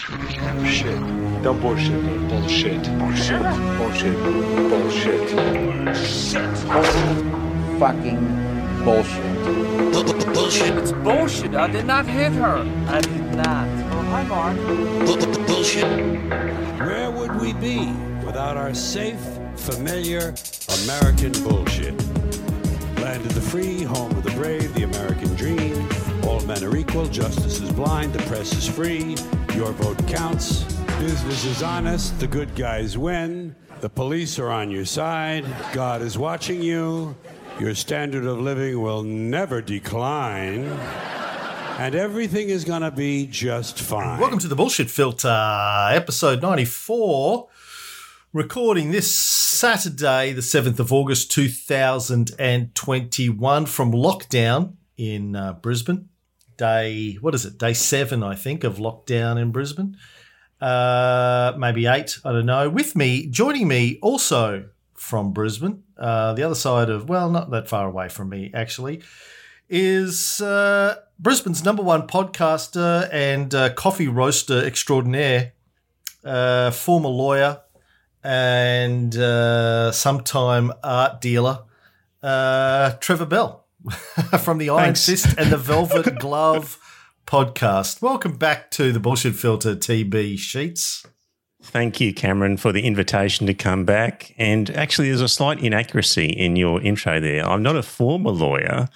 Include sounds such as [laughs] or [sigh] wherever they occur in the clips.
Shit. Don't bullshit. Bullshit. Bullshit. Bullshit. Bullshit. Shit. fucking bullshit. Bullshit. It's bullshit. I did not hit her. I did not. Oh, hi, Mark. Bullshit. Where would we be without our safe, familiar American bullshit? Land of the free, home of the brave, the American dream. All men are equal, justice is blind, the press is free, your vote counts. Business is honest, the good guys win. The police are on your side, God is watching you. Your standard of living will never decline. And everything is going to be just fine. Welcome to the Bullshit Filter, episode 94. Recording this Saturday, the 7th of August 2021 from lockdown in uh, Brisbane. Day, what is it? Day seven, I think, of lockdown in Brisbane. Uh, maybe eight, I don't know. With me, joining me also from Brisbane, uh, the other side of, well, not that far away from me, actually, is uh, Brisbane's number one podcaster and uh, coffee roaster extraordinaire, uh, former lawyer and uh, sometime art dealer, Trevor Bell [laughs] from the Iron Thanks. Fist and the Velvet [laughs] Glove podcast. Welcome back to the Bullshit Filter TB Sheets. Thank you, Cameron, for the invitation to come back. And actually, there's a slight inaccuracy in your intro there. I'm not a former lawyer.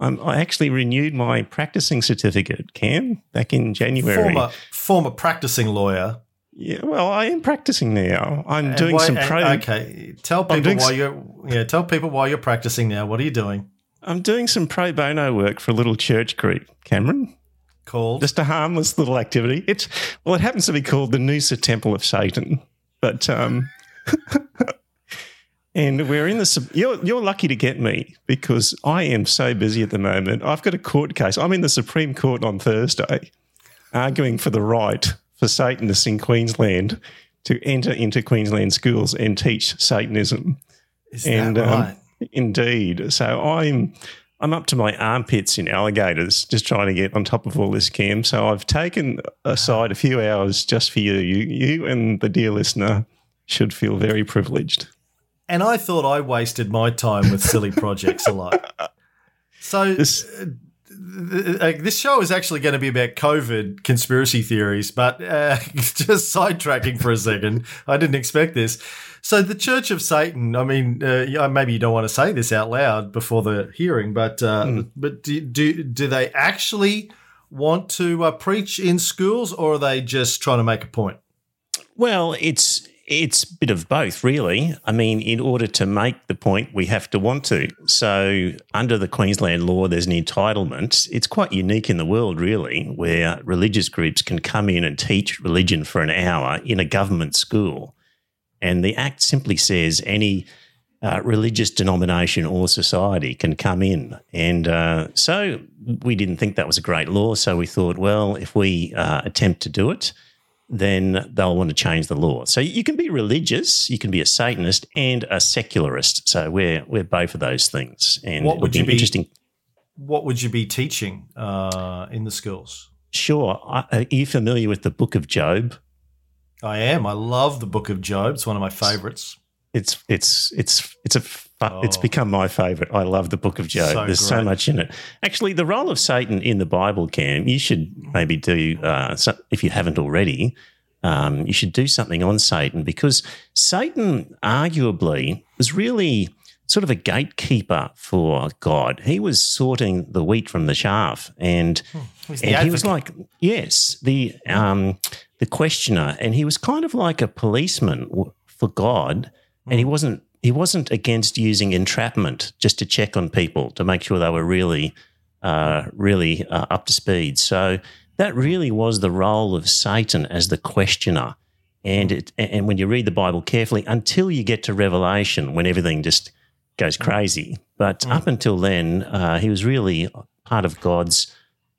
I'm, I actually renewed my practicing certificate, Cam, back in January. Former former practicing lawyer. Yeah, well, I am practicing now. I'm And doing why- some and- pro. Okay, tell people why s- you're yeah. Tell people why you're practicing now. What are you doing? I'm doing some pro bono work for a little church group, Cameron. Called Just a harmless little activity. It's well, it happens to be called the Noosa Temple of Satan, but um, [laughs] and we're in the. You're you're lucky to get me because I am so busy at the moment. I've got a court case. I'm in the Supreme Court on Thursday, arguing for the right for Satanists in Queensland to enter into Queensland schools and teach Satanism. is And that um, right? Indeed, so I'm I'm up to my armpits in alligators, just trying to get on top of all this, Cam. So I've taken aside a few hours just for you. You, you and the dear listener should feel very privileged. And I thought I wasted my time with silly projects a lot. So This- uh, uh, this show is actually going to be about COVID conspiracy theories, but uh, [laughs] just sidetracking for a second, I didn't expect this. So the Church of Satan. I mean, uh, maybe you don't want to say this out loud before the hearing, but uh, but do, do do they actually want to uh, preach in schools, or are they just trying to make a point? Well, it's it's a bit of both, really. I mean, in order to make the point, we have to want to. So, under the Queensland law, there's an entitlement. It's quite unique in the world, really, where religious groups can come in and teach religion for an hour in a government school. And the Act simply says any uh, religious denomination or society can come in. And uh, so we didn't think that was a great law. So we thought, well, if we uh, attempt to do it, then they'll want to change the law. So you can be religious, you can be a Satanist and a secularist. So we're we're both of those things. And What would be you be- interesting? What would you be teaching uh, in the schools? Sure. Are you familiar with the Book of Job? I am. I love the Book of Job. It's one of my favorites. It's it's it's it's a it's Oh. become my favorite. I love the Book of Job. So There's so much in it. Actually, the role of Satan in the Bible, Cam, you should maybe do uh, so, if you haven't already. Um, you should do something on Satan because Satan, arguably, was really sort of a gatekeeper for God. He was sorting the wheat from the chaff, and the and he was like, yes, the um, the questioner, and he was kind of like a policeman for God, and he wasn't he wasn't against using entrapment just to check on people to make sure they were really uh, really uh, up to speed. So that really was the role of Satan as the questioner. And it, and when you read the Bible carefully, until you get to Revelation, when everything just goes crazy, but up until then, uh, he was really part of God's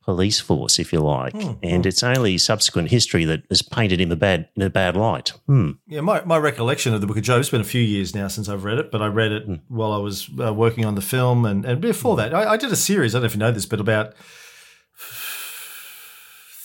police force, if you like. And it's only subsequent history that has painted him a bad in a bad light. Hmm. Yeah, my, my recollection of the Book of Job, it's been a few years now since I've read it, but I read it while I was uh, working on the film. And, and before that, I, I did a series, I don't know if you know this, but about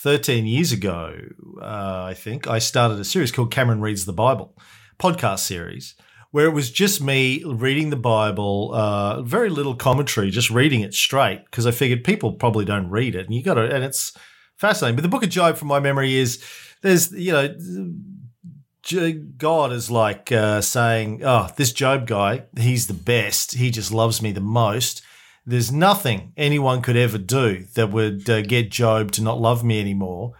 13 years ago, uh, I think, I started a series called Cameron Reads the Bible, podcast series, where it was just me reading the Bible, uh, very little commentary, just reading it straight, because I figured people probably don't read it. And you got to, and it's fascinating. But the book of Job, from my memory, is there's, you know, God is like uh, saying, "Oh, this Job guy, he's the best. He just loves me the most." There's nothing anyone could ever do that would uh, get Job to not love me anymore.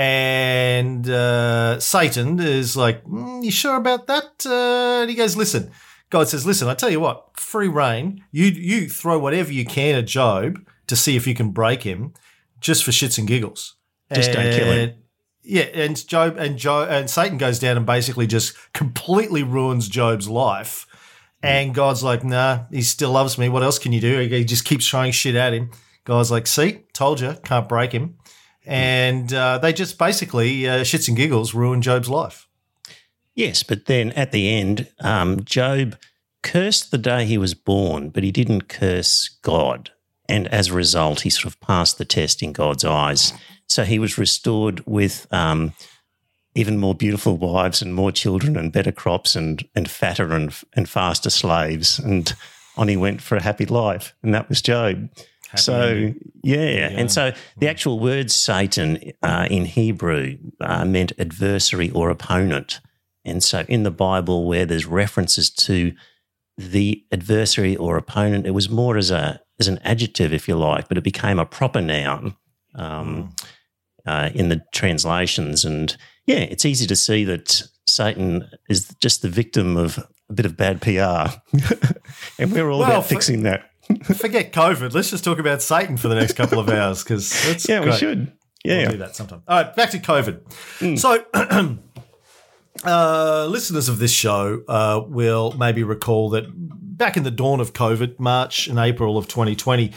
And uh, Satan is like, mm, "You sure about that?" Uh, and he goes, "Listen." God says, "Listen, I tell you what, free reign. You you throw whatever you can at Job to see if you can break him, just for shits and giggles. Just don't kill him. Yeah, and Job and Job and Satan goes down and basically just completely ruins Job's life. And God's like, nah, he still loves me. What else can you do? He just keeps throwing shit at him. God's like, see, told you, can't break him. And uh, they just basically uh, shits and giggles ruin Job's life. Yes, but then at the end, um, Job cursed the day he was born, but he didn't curse God. And as a result, he sort of passed the test in God's eyes. So he was restored with um, even more beautiful wives and more children and better crops and, and fatter and, and faster slaves. And on he went for a happy life. And that was Job. So, yeah. And so the actual word Satan uh, in Hebrew uh, meant adversary or opponent. And so in the Bible, where there's references to the adversary or opponent, it was more as a as an adjective, if you like, but it became a proper noun um, uh, in the translations. And yeah, it's easy to see that Satan is just the victim of a bit of bad PR, [laughs] and we're all Well, about fixing that. Forget COVID. Let's just talk about Satan for the next couple of hours because that's Yeah, we great. should. We'll Yeah, do that sometime. All right, back to COVID. So, [clears throat] uh, listeners of this show uh, will maybe recall that back in the dawn of COVID, March and April of 2020,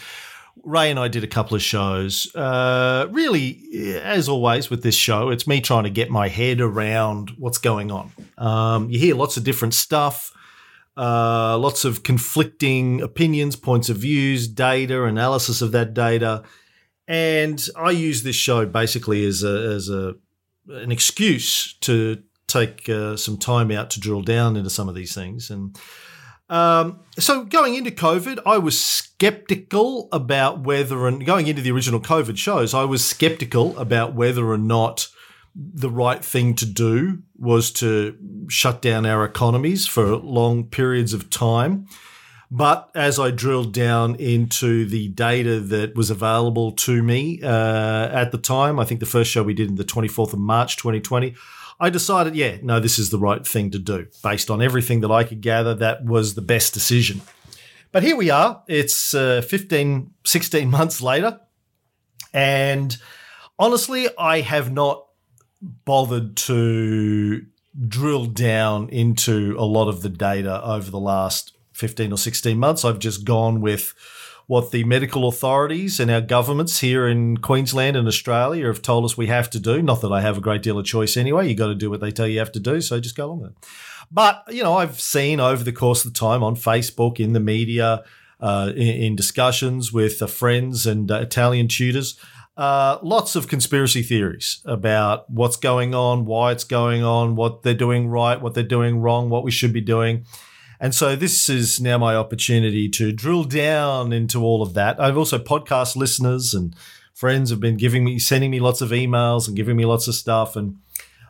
Ray and I did a couple of shows. Uh, really, as always with this show, it's me trying to get my head around what's going on. Um, you hear lots of different stuff. Uh, lots of conflicting opinions, points of views, data, analysis of that data. And I use this show basically as a, as a an excuse to take uh, some time out to drill down into some of these things. And um, so going into COVID, I was skeptical about whether, and going into the original COVID shows, I was skeptical about whether or not the right thing to do was to shut down our economies for long periods of time. But as I drilled down into the data that was available to me uh, at the time, I think the first show we did in the 24th of March 2020, I decided, yeah, no, this is the right thing to do. Based on everything that I could gather, that was the best decision. But here we are. It's uh, 15, 16 months later. And honestly, I have not bothered to drill down into a lot of the data over the last 15 or 16 months. I've just gone with what the medical authorities and our governments here in Queensland and Australia have told us we have to do. Not that I have a great deal of choice anyway. You got to do what they tell you have to do. So just go along with it. But, you know, I've seen over the course of the time on Facebook, in the media, uh, in, in discussions with uh, friends and uh, Italian tutors, uh, lots of conspiracy theories about what's going on, why it's going on, what they're doing right, what they're doing wrong, what we should be doing. And so this is now my opportunity to drill down into all of that. I've also podcast listeners and friends have been giving me, sending me lots of emails and giving me lots of stuff. And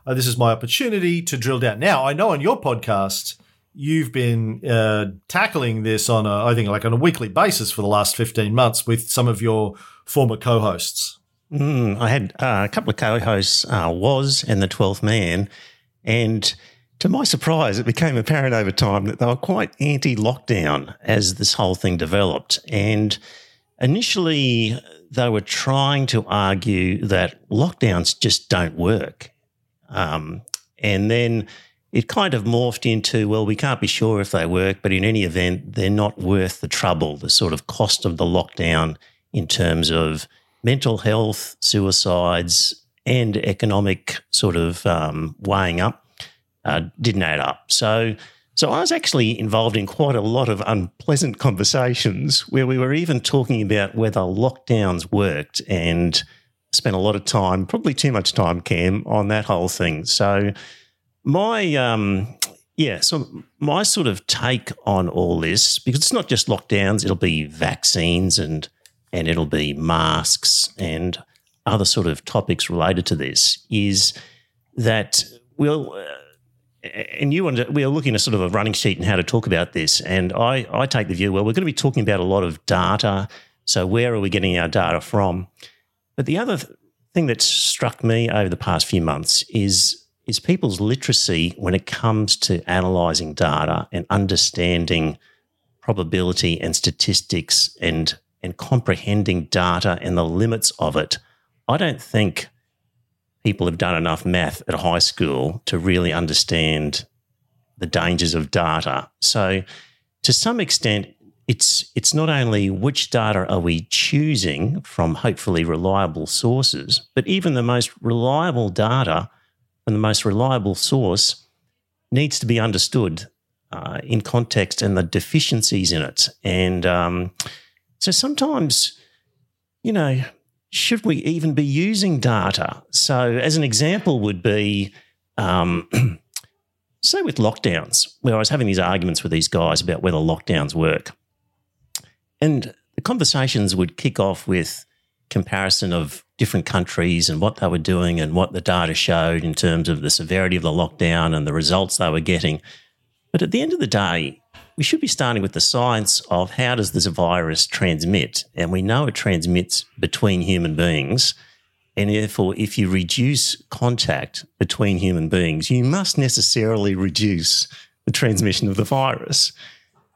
uh, this is my opportunity to drill down. Now, I know on your podcast, you've been uh, tackling this on a, I think, like on a weekly basis for the last 15 months with some of your former co hosts. Mm, I had uh, a couple of co-hosts, uh, Was and the Twelfth Man, and to my surprise, it became apparent over time that they were quite anti-lockdown as this whole thing developed. And initially, they were trying to argue that lockdowns just don't work, um, and then it kind of morphed into, well, we can't be sure if they work, but in any event, they're not worth the trouble, the sort of cost of the lockdown in terms of mental health, suicides, and economic sort of um, weighing up uh, didn't add up. So, so I was actually involved in quite a lot of unpleasant conversations where we were even talking about whether lockdowns worked and spent a lot of time, probably too much time, Cam, on that whole thing. So my um, yeah, so my sort of take on all this, because it's not just lockdowns, it'll be vaccines and and it'll be masks and other sort of topics related to this, is that we'll uh, and you and we are looking at sort of a running sheet and how to talk about this. And I, I take the view, well, we're going to be talking about a lot of data. So where are we getting our data from? But the other th- thing that struck me over the past few months is is people's literacy when it comes to analysing data and understanding probability and statistics and and comprehending data and the limits of it. I don't think people have done enough math at high school to really understand the dangers of data. So to some extent it's it's not only which data are we choosing from hopefully reliable sources, but even the most reliable data from the most reliable source needs to be understood uh, in context and the deficiencies in it. And um, so sometimes, you know, should we even be using data? So, as an example, would be um, [clears throat] say with lockdowns, where I was having these arguments with these guys about whether lockdowns work. And the conversations would kick off with comparison of different countries and what they were doing and what the data showed in terms of the severity of the lockdown and the results they were getting. But at the end of the day, we should be starting with the science of how does this virus transmit? And we know it transmits between human beings. And therefore, if you reduce contact between human beings, you must necessarily reduce the transmission of the virus.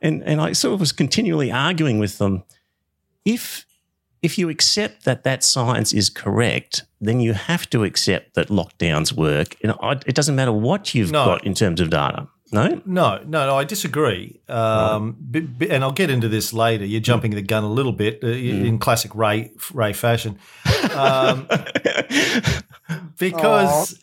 And, and I sort of was continually arguing with them if if you accept that that science is correct, then you have to accept that lockdowns work. And know, it doesn't matter what you've No. got in terms of data. No, No, no, no, I disagree. Um, b- b- and I'll get into this later. You're jumping the gun a little bit uh, in classic Ray Ray fashion, um, [laughs] because.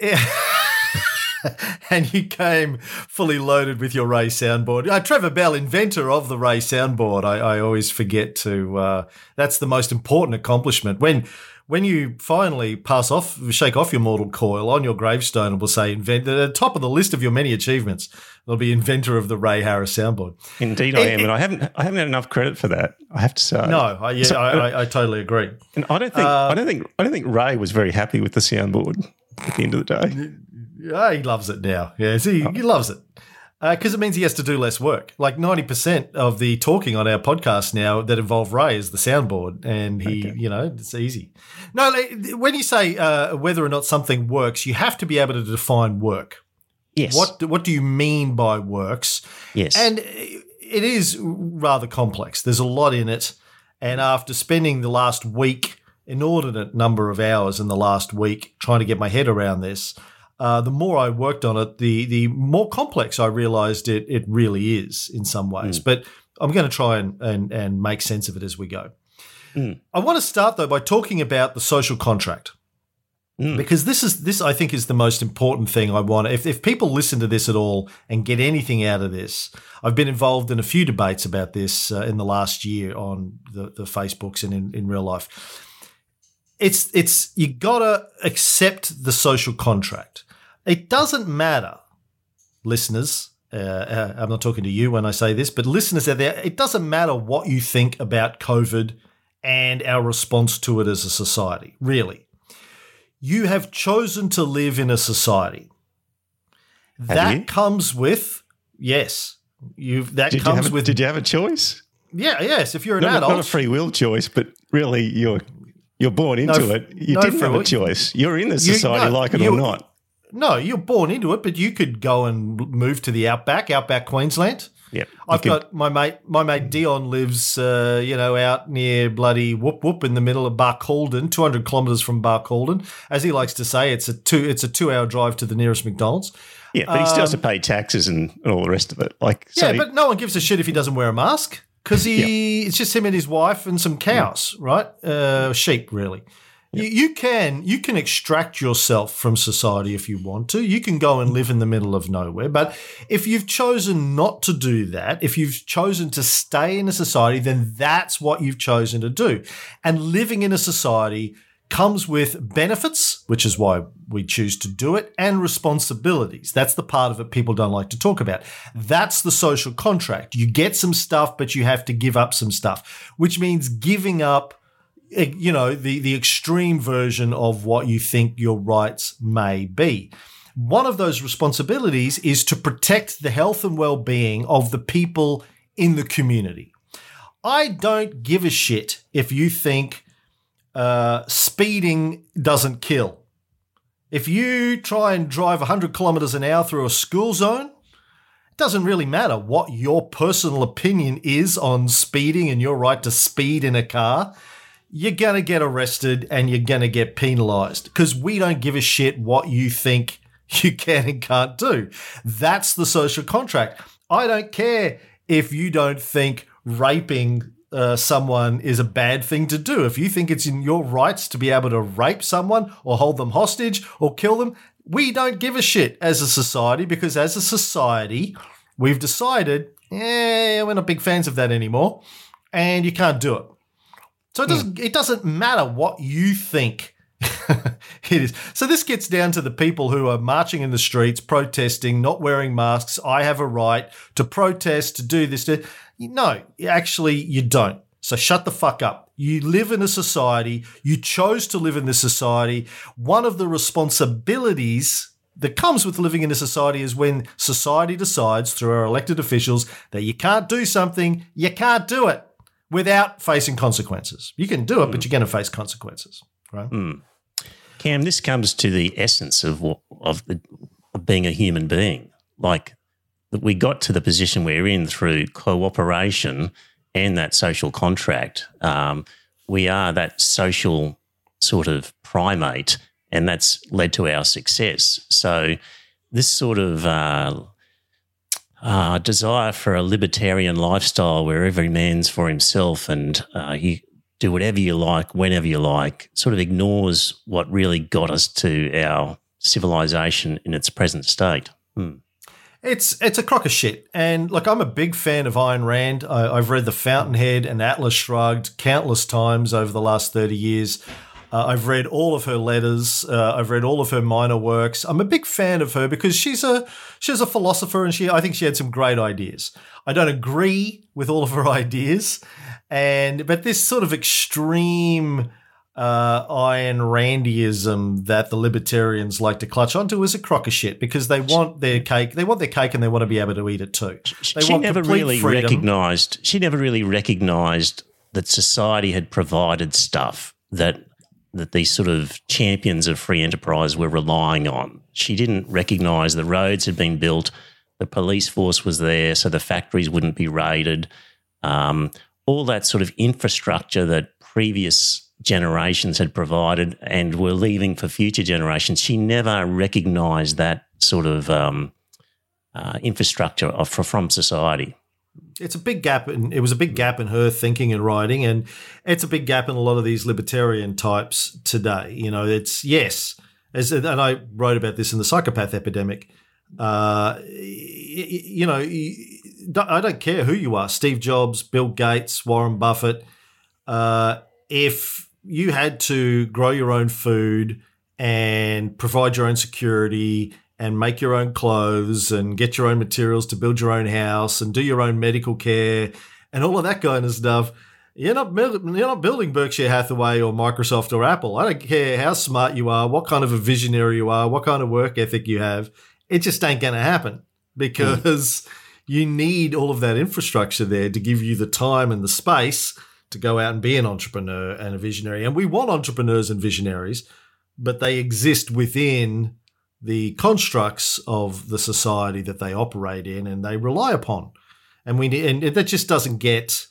[laughs] and you came fully loaded with your Ray soundboard. Uh, Trevor Bell, inventor of the Ray soundboard, I, I always forget to. Uh, that's the most important accomplishment when. When you finally pass off, shake off your mortal coil on your gravestone, it will say "invent." At the top of the list of your many achievements, there'll be inventor of the Ray Harris soundboard. indeed I am, and I haven't I haven't had enough credit for that. I have to say. No, I, yeah, So- I, I, I totally agree. and I don't think Uh, I don't think I don't think Ray was very happy with the soundboard at the end of the day. Yeah, he loves it now. Yeah, see, he loves it because it means he has to do less work. Like ninety percent of the talking on our podcast now that involve Ray is the soundboard, and he, you know, it's easy. No, when you say uh, whether or not something works, you have to be able to define work. Yes. What what do you mean by works? Yes. And it is rather complex. There's a lot in it. And after spending the last week, inordinate number of hours in the last week trying to get my head around this, uh, the more I worked on it, the the more complex I realized it it really is in some ways. But I'm going to try and, and and make sense of it as we go. I want to start though by talking about the social contract because this is this I think is the most important thing I want. If if people listen to this at all and get anything out of this, I've been involved in a few debates about this uh, in the last year on the the Facebooks and in, in real life. It's it's you gotta accept the social contract. It doesn't matter, listeners. Uh, uh, I'm not talking to you when I say this, but listeners out there, it doesn't matter what you think about COVID and our response to it as a society. Really, you have chosen to live in a society that you? comes with yes. you've that did you, comes have a, with did you have a choice? yeah yes. If you're an Not, a- adult, not a free will choice, but really you're you're born into f- it. You no didn't have a choice. You're in the society, no, like it you- or not. No, you're born into it, but you could go and move to the outback, outback Queensland. Yeah, I've got my mate. My mate Dion lives, uh, you know, out near bloody Whoop Whoop in the middle of Barcaldine, two hundred kilometres from Barcaldine. As he likes to say, it's a two. It's a two-hour drive to the nearest McDonald's. yeah, but he still has to pay taxes and, and all the rest of it. Like, so um, Yeah, but no one gives a shit if he doesn't wear a mask because he. It's just him and his wife and some cows, right? Uh, sheep, really. You, you can you can extract yourself from society if you want to. You can go and live in the middle of nowhere. But if you've chosen not to do that, if you've chosen to stay in a society, then that's what you've chosen to do. And living in a society comes with benefits, which is why we choose to do it, and responsibilities. That's the part of it people don't like to talk about. That's the social contract. You get some stuff, but you have to give up some stuff, which means giving up you know the the extreme version of what you think your rights may be. One of those responsibilities is to protect the health and well-being of the people in the community. I don't give a shit if you think uh, speeding doesn't kill. If you try and drive 100 kilometers an hour through a school zone it doesn't really matter what your personal opinion is on speeding and your right to speed in a car you're going to get arrested and you're going to get penalized because we don't give a shit what you think [laughs] you can and can't do. That's the social contract. I don't care if you don't think raping uh, someone is a bad thing to do. If you think it's in your rights to be able to rape someone or hold them hostage or kill them, we don't give a shit as a society because as a society, we've decided, yeah, we're not big fans of that anymore, and you can't do it. So it doesn't hmm. it doesn't matter what you think [laughs] it is. So this gets down to the people who are marching in the streets, protesting, not wearing masks. I have a right to protest, to do this. To, no, actually, you don't. So shut the fuck up. You live in a society. You chose to live in this society. One of the responsibilities that comes with living in a society is when society decides through our elected officials that you can't do something, you can't do it without facing consequences. You can do it, but you're going to face consequences, right? Cam, this comes to the essence of what, of, the, of being a human being. Like that we got to the position we're in through cooperation and that social contract. Um, we are that social sort of primate, and that's led to our success. So this sort of uh, uh, desire for a libertarian lifestyle where every man's for himself and uh, you do whatever you like, whenever you like, sort of ignores what really got us to our civilization in its present state. Hmm. It's it's a crock of shit. And look, I'm a big fan of Ayn Rand. I, I've read The Fountainhead and Atlas Shrugged countless times over the last 30 years. Uh, I've read all of her letters. Uh, I've read all of her minor works. I'm a big fan of her because she's a she's a philosopher, and she I think she had some great ideas. I don't agree with all of her [laughs] ideas, and but this sort of extreme uh, Ayn Randyism that the libertarians like to clutch onto is a crock of shit because they want their cake. They want their cake, and they want to be able to eat it too. They she never really freedom. recognized. She never really recognized that society had provided stuff that that these sort of champions of free enterprise were relying on. She didn't recognize the roads had been built, the police force was there, so the factories wouldn't be raided. Um, all that sort of infrastructure that previous generations had provided and were leaving for future generations. She never recognized that sort of um, uh, infrastructure of, from society. It's a big gap and it was a big gap in her thinking and writing and it's a big gap in a lot of these libertarian types today. You know it's yes as and i wrote about this in the psychopath epidemic. Uh, you know I don't care who you are steve jobs bill gates warren buffett uh, if you had to grow your own food and provide your own security and make your own clothes and get your own materials to build your own house and do your own medical care and all of that kind of stuff. You're not you're not building Berkshire Hathaway or Microsoft or Apple. I don't care how smart you are, what kind of a visionary you are, what kind of work ethic you have. It just ain't going to happen because hmm. you need all of that infrastructure there to give you the time and the space to go out and be an entrepreneur and a visionary. And we want entrepreneurs and visionaries, but they exist within the constructs of the society that they operate in and they rely upon. And we and that just doesn't get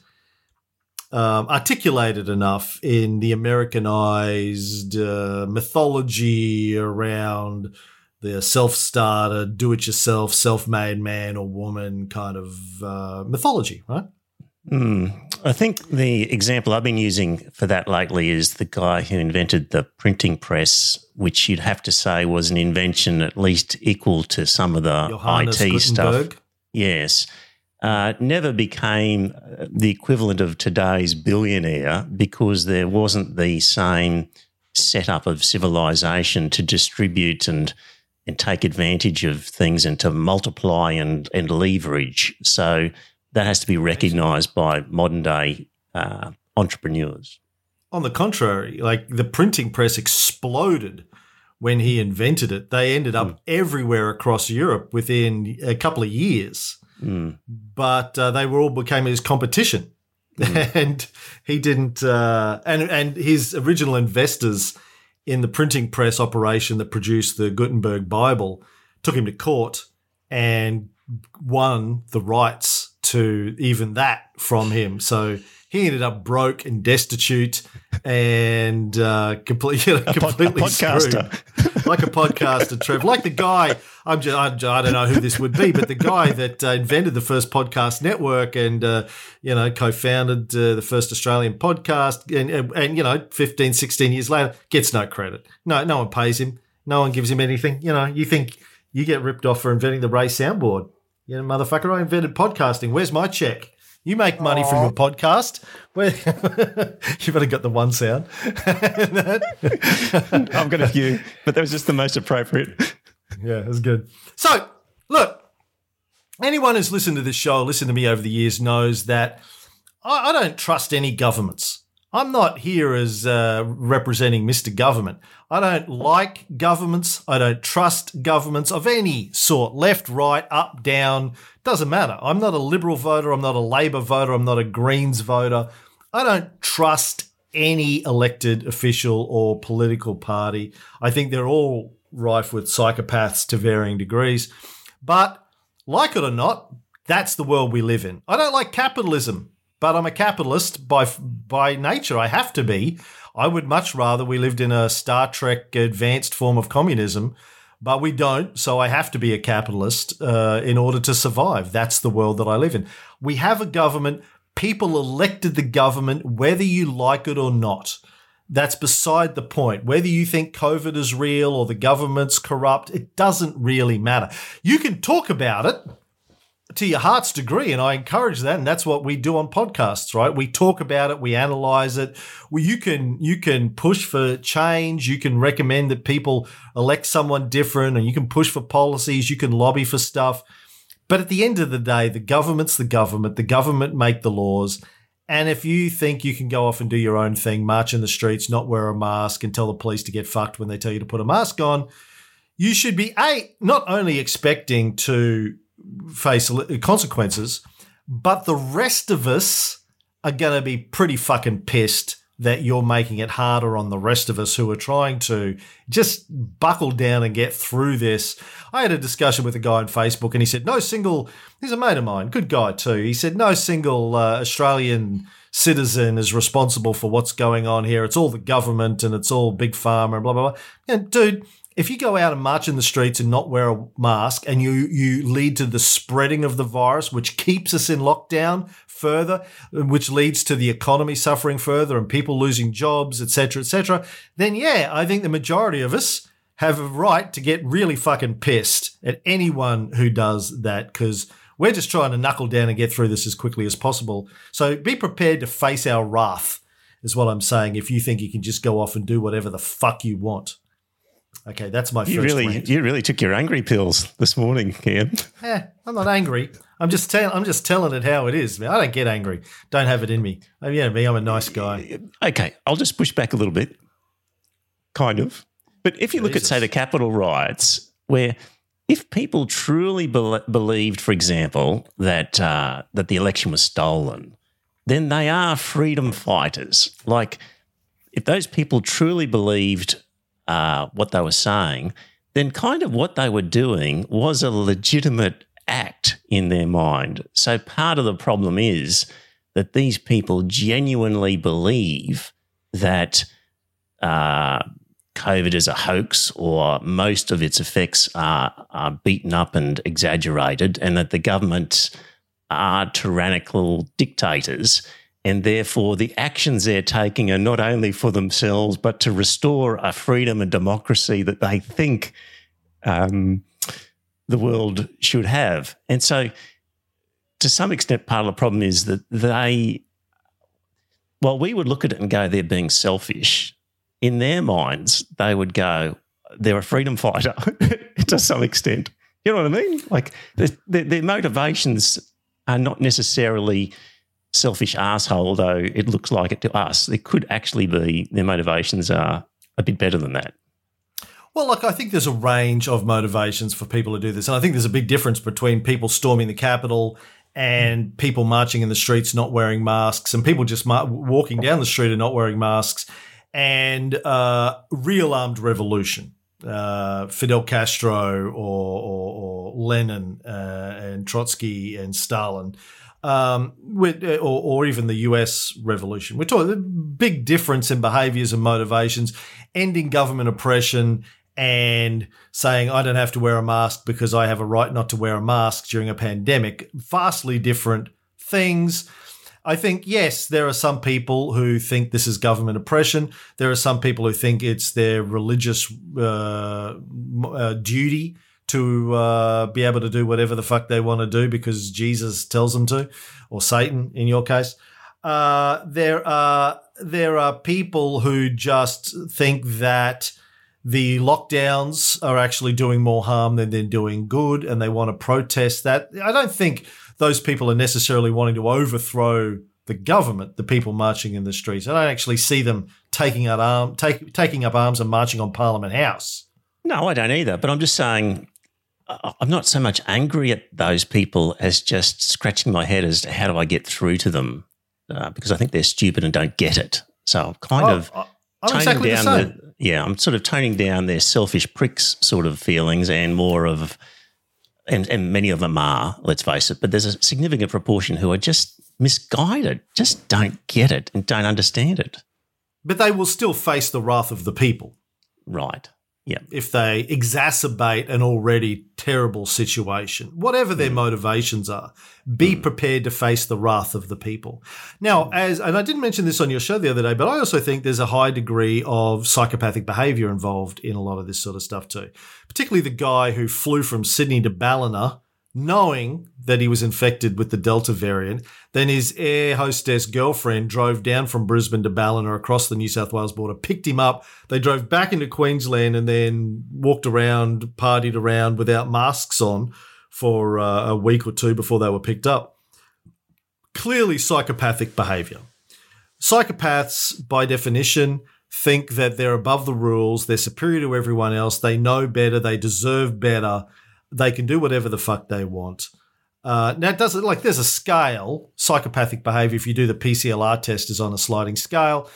um, articulated enough in the Americanized uh, mythology around the self-starter, do-it-yourself, self-made man or woman kind of uh, mythology, right? Hmm. I think the example I've been using for that lately is the guy who invented the printing press, which you'd have to say was an invention at least equal to some of the Johannes IT stuff. Yes. Uh, never became uh, the equivalent of today's billionaire because there wasn't the same setup of civilization to distribute and and take advantage of things and to multiply and, and leverage. So that has to be recognised by modern day uh, entrepreneurs. On the contrary, like the printing press exploded when he invented it. They ended up everywhere across Europe within a couple of years, but uh, they were all became his competition, [laughs] and he didn't. Uh, and and his original investors in the printing press operation that produced the Gutenberg Bible took him to court and won the rights to even that from him. So he ended up broke and destitute and uh, complete, you [laughs] know, completely podcaster. screwed. like a podcaster, Trev. Like the guy, I'm just, I, I don't know who this would be, but the guy [laughs] that uh, invented the first podcast network and, uh, you know, co-founded uh, the first Australian podcast and, and, and, you know, 15, 16 years later, gets no credit. No, no one pays him. No one gives him anything. You know, you think you get ripped off for inventing the Ray soundboard. You know, motherfucker, I invented podcasting. Where's my check? You make money from your podcast. You've only got the one sound. [laughs] I've got a few, but that was just the most appropriate. Yeah, that's good. So, look, anyone who's listened to this show, listened to me over the years, knows that I, I don't trust any governments. I'm not here as uh, representing Mr. Government. I don't like governments. I don't trust governments of any sort, left, right, up, down, doesn't matter. I'm not a Liberal voter. I'm not a Labor voter. I'm not a Greens voter. I don't trust any elected official or political party. I think they're all rife with psychopaths to varying degrees. But like it or not, that's the world we live in. I don't like capitalism, but I'm a capitalist by by nature. I have to be. I would much rather we lived in a Star Trek advanced form of communism, but we don't. So I have to be a capitalist uh, in order to survive. That's the world that I live in. We have a government. People elected the government, whether you like it or not. That's beside the point. Whether you think COVID is real or the government's corrupt, it doesn't really matter. You can talk about it to your heart's degree, and I encourage that, and that's what we do on podcasts, right? We talk about it, we analyze it. Well, you can you can push for change, you can recommend that people elect someone different, and you can push for policies, you can lobby for stuff. But at the end of the day, the government's the government. The government make the laws. And if you think you can go off and do your own thing, march in the streets, not wear a mask, and tell the police to get fucked when they tell you to put a mask on, you should be a not only expecting to face consequences, but the rest of us are going to be pretty fucking pissed that you're making it harder on the rest of us who are trying to just buckle down and get through this. I had a discussion with a guy on Facebook and he said, No single, he's a mate of mine, good guy too. He said, No single uh, Australian citizen is responsible for what's going on here. It's all the government and it's all big pharma and blah, blah, blah. And dude, if you go out and march in the streets and not wear a mask and you you lead to the spreading of the virus which keeps us in lockdown further which leads to the economy suffering further and people losing jobs etc etc then yeah i think the majority of us have a right to get really fucking pissed at anyone who does that because we're just trying to knuckle down and get through this as quickly as possible. So be prepared to face our wrath is what i'm saying if you think you can just go off and do whatever the fuck you want Okay, that's my You really, rant. you really took your angry pills this morning, Ian. Eh, I'm not angry. I'm just telling. I'm just telling it how it is. Man, I don't get angry. Don't have it in me. I mean, yeah, me. I'm a nice guy. Okay, I'll just push back a little bit, kind of. But if you look at, say, the Capitol riots, where if people truly bel believed, for example, that uh, that the election was stolen, then they are freedom fighters. Like, if those people truly believed uh, what they were saying, then kind of what they were doing was a legitimate act in their mind. So part of the problem is that these people genuinely believe that uh, COVID is a hoax or most of its effects are, are beaten up and exaggerated, and that the government are tyrannical dictators. And therefore, the actions they're taking are not only for themselves, but to restore a freedom and democracy that they think um, the world should have. And so, to some extent, part of the problem is that they, well, we would look at it and go, they're being selfish. in their minds, they would go, they're a freedom fighter [laughs] to some extent. You know what I mean? Like their, their motivations are not necessarily selfish asshole, though it looks like it to us. it could actually be their motivations are a bit better than that. Well, look, I think there's a range of motivations for people to do this. And I think there's a big difference between people storming the Capitol and people marching in the streets not wearing masks and people just mar- walking down the street and not wearing masks and uh, real armed revolution. Uh, Fidel Castro or, or, or Lenin uh, and Trotsky and Stalin, um, with, or, or even the US revolution. We're talking big difference in behaviors and motivations, ending government oppression and saying I don't have to wear a mask because I have a right not to wear a mask during a pandemic. Vastly different things. I think, yes, there are some people who think this is government oppression. There are some people who think it's their religious uh, uh, duty to uh, be able to do whatever the fuck they want to do because Jesus tells them to, or Satan in your case. Uh, there are there are people who just think that the lockdowns are actually doing more harm than they're doing good, and they want to protest that. I don't think those people are necessarily wanting to overthrow the government, the people marching in the streets. I don't actually see them taking up, arm, take, taking up arms and marching on Parliament House. No, I don't either. But I'm just saying, I'm not so much angry at those people as just scratching my head as to how do I get through to them uh, because I think they're stupid and don't get it. So I'm kind Oh, of I'm toning exactly the down yeah, I'm sort of toning down their selfish pricks sort of feelings and more of, and, and many of them are, let's face it, but there's a significant proportion who are just misguided, just don't get it and don't understand it. But they will still face the wrath of the people Right. Yeah. if they exacerbate an already terrible situation. Whatever their mm. motivations are, be mm. prepared to face the wrath of the people. Now, as and I didn't mention this on your show the other day, but I also think there's a high degree of psychopathic behavior involved in a lot of this sort of stuff too. Particularly the guy who flew from Sydney to Ballina knowing that he was infected with the Delta variant. Then his air hostess girlfriend drove down from Brisbane to Ballina across the New South Wales border, picked him up. They drove back into Queensland and then walked around, partied around without masks on for uh, a week or two before they were picked up. Clearly psychopathic behavior. Psychopaths, by definition, think that they're above the rules, they're superior to everyone else, they know better, they deserve better, they can do whatever the fuck they want. Uh, now, it doesn't like there's a scale. Psychopathic behavior, if you do the PCLR test, is on a sliding scale.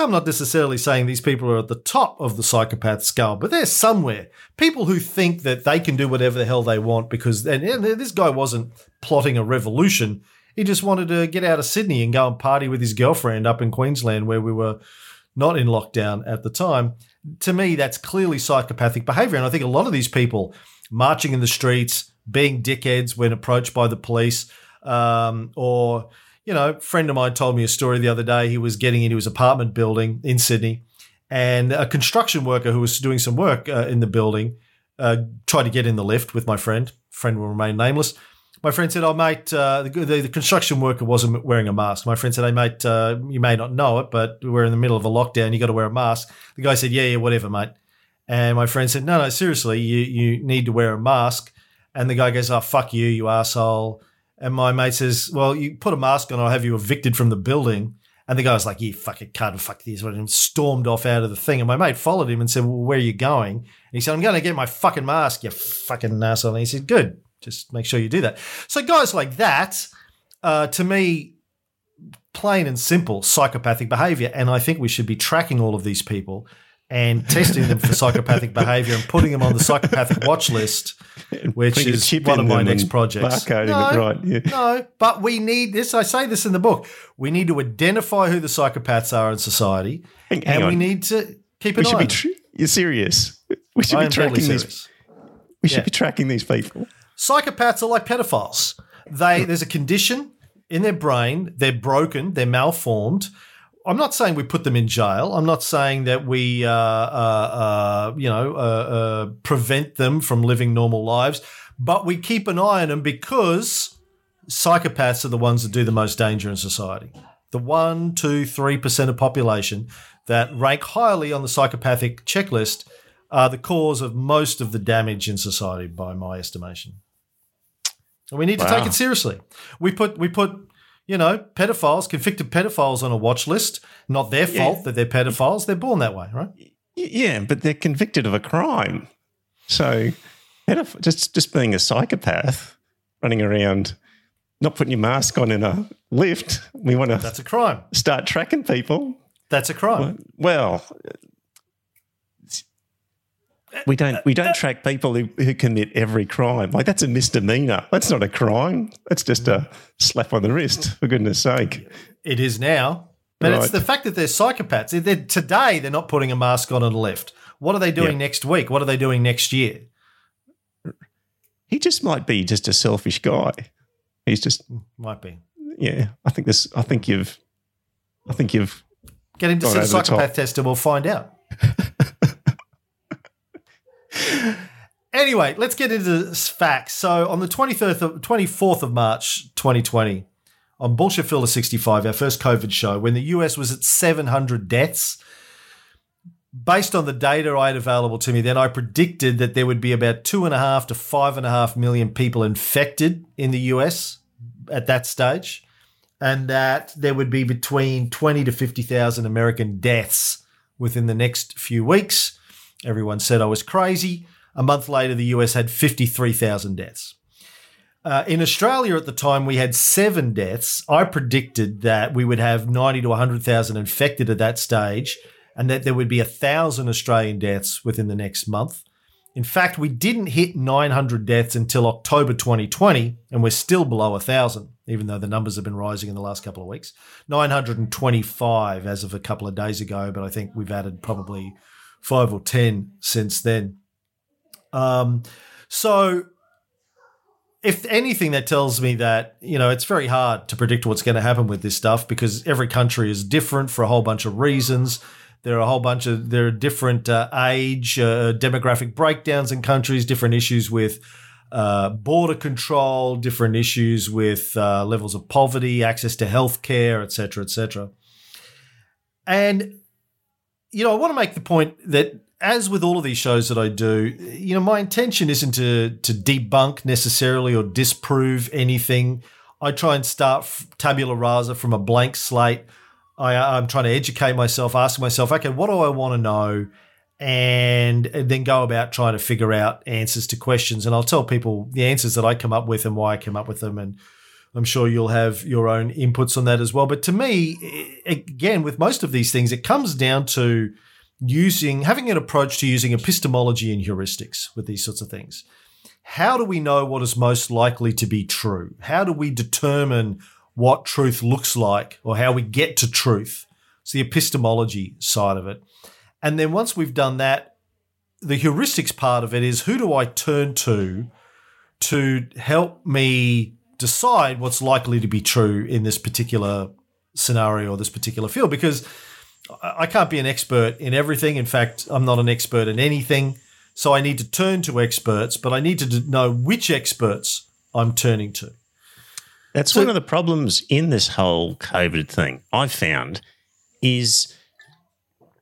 I'm not necessarily saying these people are at the top of the psychopath scale, but they're somewhere. People who think that they can do whatever the hell they want because, and, and this guy wasn't plotting a revolution. He just wanted to get out of Sydney and go and party with his girlfriend up in Queensland where we were not in lockdown at the time. To me, that's clearly psychopathic behavior. And I think a lot of these people marching in the streets, being dickheads when approached by the police, um, or, you know, a friend of mine told me a story the other day. He was getting into his apartment building in Sydney, and a construction worker who was doing some work uh, in the building uh, tried to get in the lift with my friend. Friend will remain nameless. My friend said, "Oh, mate, uh, the, the, construction worker wasn't wearing a mask." My friend said, "Hey, mate, uh, you may not know it, but we're in the middle of a lockdown. You got to wear a mask." The guy said, "Yeah, yeah, whatever, mate." And my friend said, "No, no, seriously, you you need to wear a mask." And the guy goes, "Oh, fuck you, you asshole." And my mate says, "Well, you put a mask on, I'll have you evicted from the building." And the guy was like, "You fucking cunt, fuck this," and stormed off out of the thing. And my mate followed him and said, "Well, where are you going?" And he said, "I'm going to get my fucking mask, you fucking asshole." And he said, "Good, just make sure you do that." So guys like that, uh, to me, plain and simple psychopathic behavior. And I think we should be tracking all of these people and testing them for psychopathic [laughs] behavior and putting them on the psychopathic watch list, which is one of my next projects. barcoding it, right, yeah. No, but we need this. I say this in the book. We need to identify who the psychopaths are in society, Hang- hang and we need to keep an We should on be. Tr- you're serious. We should I be totally tracking these. We should Yeah. be tracking these people. Psychopaths are like pedophiles. They there's a condition in their brain. They're broken. They're malformed. I'm not saying we put them in jail. I'm not saying that we, uh, uh, uh, you know, uh, uh, prevent them from living normal lives. But we keep an eye on them because psychopaths are the ones that do the most danger in society. the one, two, three percent of population that rank highly on the psychopathic checklist are the cause of most of the damage in society, by my estimation. And we need to take it seriously. We put we put you know pedophiles, convicted pedophiles, on a watch list. Not their fault that they're pedophiles; they're born that way, right? Yeah, but they're convicted of a crime. So pedoph- just just being a psychopath, running around, not putting your mask on in a lift. We want to That's a crime. start tracking people. That's a crime. Well, we don't we don't track people who, who commit every crime. Like that's a misdemeanor. That's not a crime. That's just a slap on the wrist. For goodness sake. It is now. But it's the fact that they're psychopaths. They're, today, they're not putting a mask on the left. What are they doing Yeah. next week? What are they doing next year? He just might be just a selfish guy. He's just Might be. yeah. I think this. I think you've. I think you've. Get him to sit a the psychopath test and we'll find out. [laughs] anyway, let's get into facts. So on the 23rd of, 24th of March 2020, on Bullshit Filter 65, our first COVID show, when the US was at 700 deaths, based on the data I had available to me, then I predicted that there would be about two and a half to five and a half million people infected in the US at that stage, and that there would be between 20 to 50,000 American deaths within the next few weeks. Everyone said I was crazy. A month later, the US had 53,000 deaths. Uh, in Australia at the time, we had seven deaths. I predicted that we would have 90 to 100,000 infected at that stage and that there would be a thousand Australian deaths within the next month. In fact, we didn't hit 900 deaths until October 2020, and we're still below 1,000, even though the numbers have been rising in the last couple of weeks. 925 as of a couple of days ago, but I think we've added probably five or 10 since then. Um, so, if anything, that tells me that, you know, it's very hard to predict what's going to happen with this stuff because every country is different for a whole bunch of reasons. There are a whole bunch of there are different uh, age, uh, demographic breakdowns in countries, different issues with uh, border control, different issues with uh, levels of poverty, access to healthcare, et cetera, et cetera. And you know, I want to make the point that as with all of these shows that I do, you know, my intention isn't to to debunk necessarily or disprove anything. I try and start tabula rasa from a blank slate. I, I'm trying to educate myself, ask myself, okay, what do I want to know? And, and then go about trying to figure out answers to questions. And I'll tell people the answers that I come up with and why I come up with them. And I'm sure you'll have your own inputs on that as well. But to me, again, with most of these things, it comes down to using having an approach to using epistemology and heuristics with these sorts of things. How do we know what is most likely to be true? How do we determine what truth looks like or how we get to truth? It's the epistemology side of it. And then once we've done that, the heuristics part of it is who do I turn to to help me decide what's likely to be true in this particular scenario or this particular field? Because I can't be an expert in everything. In fact, I'm not an expert in anything. So I need to turn to experts, but I need to know which experts I'm turning to. That's So- one of the problems in this whole COVID thing I've found is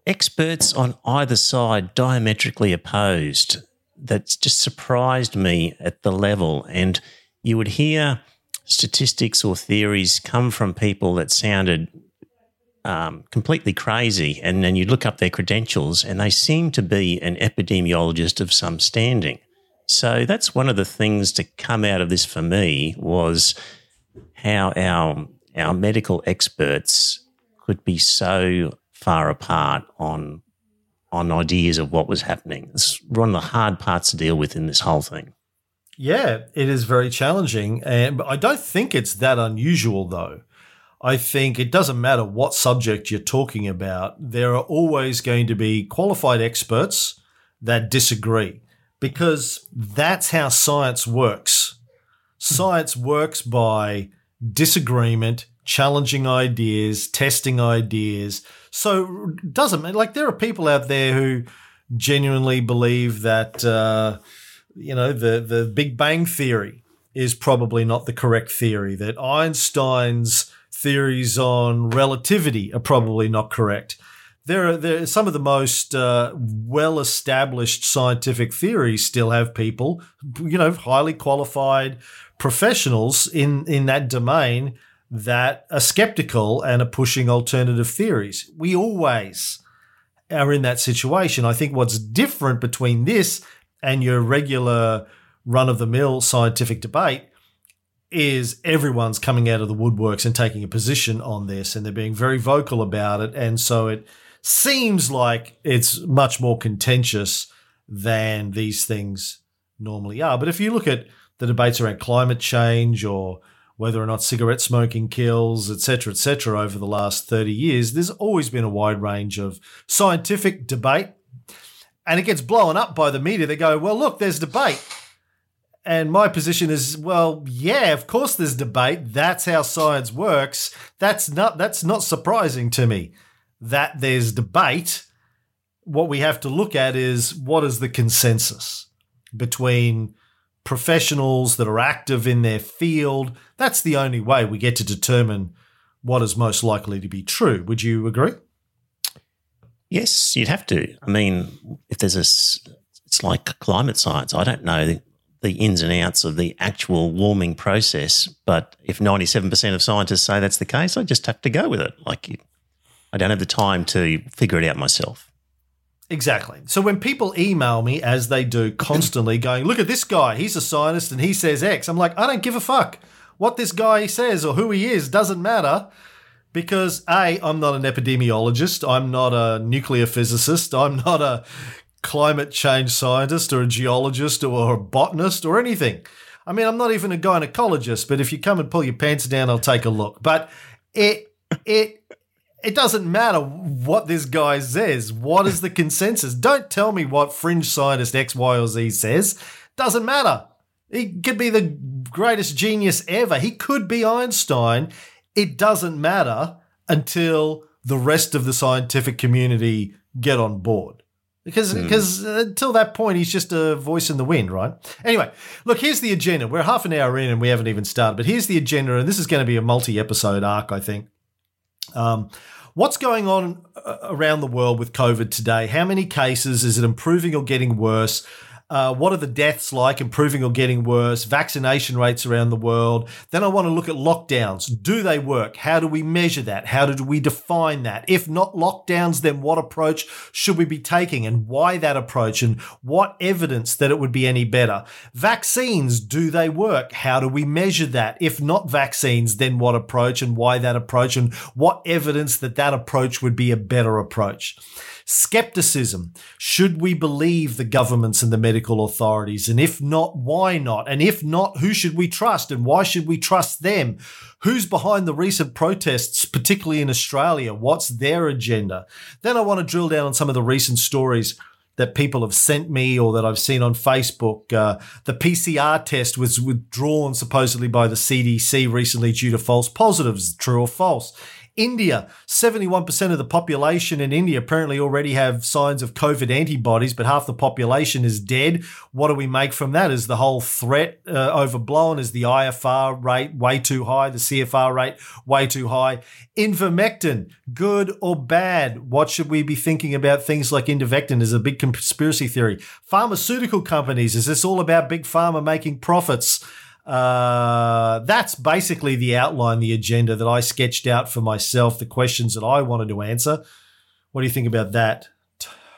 experts on either side diametrically opposed. That's just surprised me at the level. And you would hear statistics or theories come from people that sounded um, completely crazy, and then you look up their credentials, and they seem to be an epidemiologist of some standing. So that's one of the things to come out of this for me was how our our medical experts could be so far apart on on ideas of what was happening. It's one of the hard parts to deal with in this whole thing. Yeah, it is very challenging, and I don't think it's that unusual though. I think it doesn't matter what subject you're talking about. There are always going to be qualified experts that disagree because that's how science works. Science works by disagreement, challenging ideas, testing ideas. So doesn't. Like there are people out there who genuinely believe that uh, you know the the Big Bang theory is probably not the correct theory. That Einstein's theories on relativity are probably not correct. There are, there are some of the most uh, well established scientific theories still have people, you know, highly qualified professionals in, in that domain that are skeptical and are pushing alternative theories. We always are in that situation. I think what's different between this and your regular run of the mill scientific debate is everyone's coming out of the woodworks and taking a position on this and they're being very vocal about it. And so it seems like it's much more contentious than these things normally are. But if you look at the debates around climate change or whether or not cigarette smoking kills, etc., etc., over the last 30 years, there's always been a wide range of scientific debate. And it gets blown up by the media. They go, well, look, there's debate. And my position is, well, yeah, of course there's debate. That's how science works. That's not that's not surprising to me that there's debate. What we have to look at is what is the consensus between professionals that are active in their field. That's the only way we get to determine what is most likely to be true. Would you agree? Yes, you'd have to. I mean, if there's a, it's like climate science. I don't know the ins and outs of the actual warming process, but if 97% of scientists say that's the case, I just have to go with it. Like, I don't have the time to figure it out myself. Exactly. So when people email me, as they do constantly, [laughs] going, look at this guy, he's a scientist and he says X, I'm like, I don't give a fuck. What this guy says or who he is doesn't matter because A, I'm not an epidemiologist, I'm not a nuclear physicist, I'm not a climate change scientist or a geologist or a botanist or anything. I mean, I'm not even a gynecologist, but if you come and pull your pants down, I'll take a look. But it, it, it doesn't matter what this guy says. What is the consensus? Don't tell me what fringe scientist X, Y, or Z says. Doesn't matter. He could be the greatest genius ever. He could be Einstein. It doesn't matter until the rest of the scientific community get on board. Because because mm. until that point, he's just a voice in the wind, right? Anyway, look, here's the agenda. We're half an hour in and we haven't even started, but here's the agenda, and this is going to be a multi episode arc, I think. Um, what's going on uh, around the world with COVID today? How many cases? Is it improving or getting worse? Uh, what are the deaths like, improving or getting worse? Vaccination rates around the world. Then I want to look at lockdowns. Do they work? How do we measure that? How do we define that? If not lockdowns, then what approach should we be taking and why that approach and what evidence that it would be any better? Vaccines, do they work? How do we measure that? If not vaccines, then what approach and why that approach and what evidence that that approach would be a better approach? Skepticism. Should we believe the governments and the medical authorities? And if not, why not? And if not, who should we trust? And why should we trust them? Who's behind the recent protests, particularly in Australia? What's their agenda? Then I want to drill down on some of the recent stories that people have sent me or that I've seen on Facebook. Uh, the PCR test was withdrawn supposedly by the CDC recently due to false positives. True or false? India, 71% of the population in India apparently already have signs of COVID antibodies, but half the population is dead. What do we make from that? Is the whole threat uh, overblown? Is the IFR rate way too high? The CFR rate way too high? Ivermectin, good or bad? What should we be thinking about things like Ivermectin? Is a big conspiracy theory. Pharmaceutical companies, is this all about big pharma making profits? Uh, that's basically the outline, the agenda that I sketched out for myself, the questions that I wanted to answer. What do you think about that?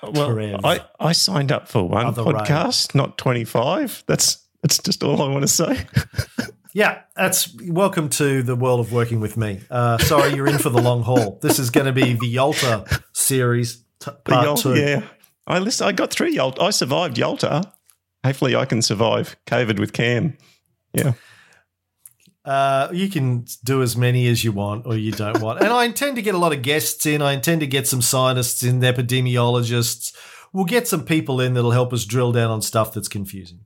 Well, I, I signed up for one Other podcast, not 25. That's that's just all I want to say. [laughs] yeah, that's welcome to the world of working with me. Uh, sorry, you're in for the long haul. This is going to be the Yalta series, t- part Yalta, two. Yeah, I listen, I got through Yalta. I survived Yalta. Hopefully, I can survive COVID with Cam. Yeah. Uh, you can do as many as you want or you don't want. And I intend to get a lot of guests in. I intend to get some scientists in, epidemiologists. We'll get some people in that'll help us drill down on stuff that's confusing.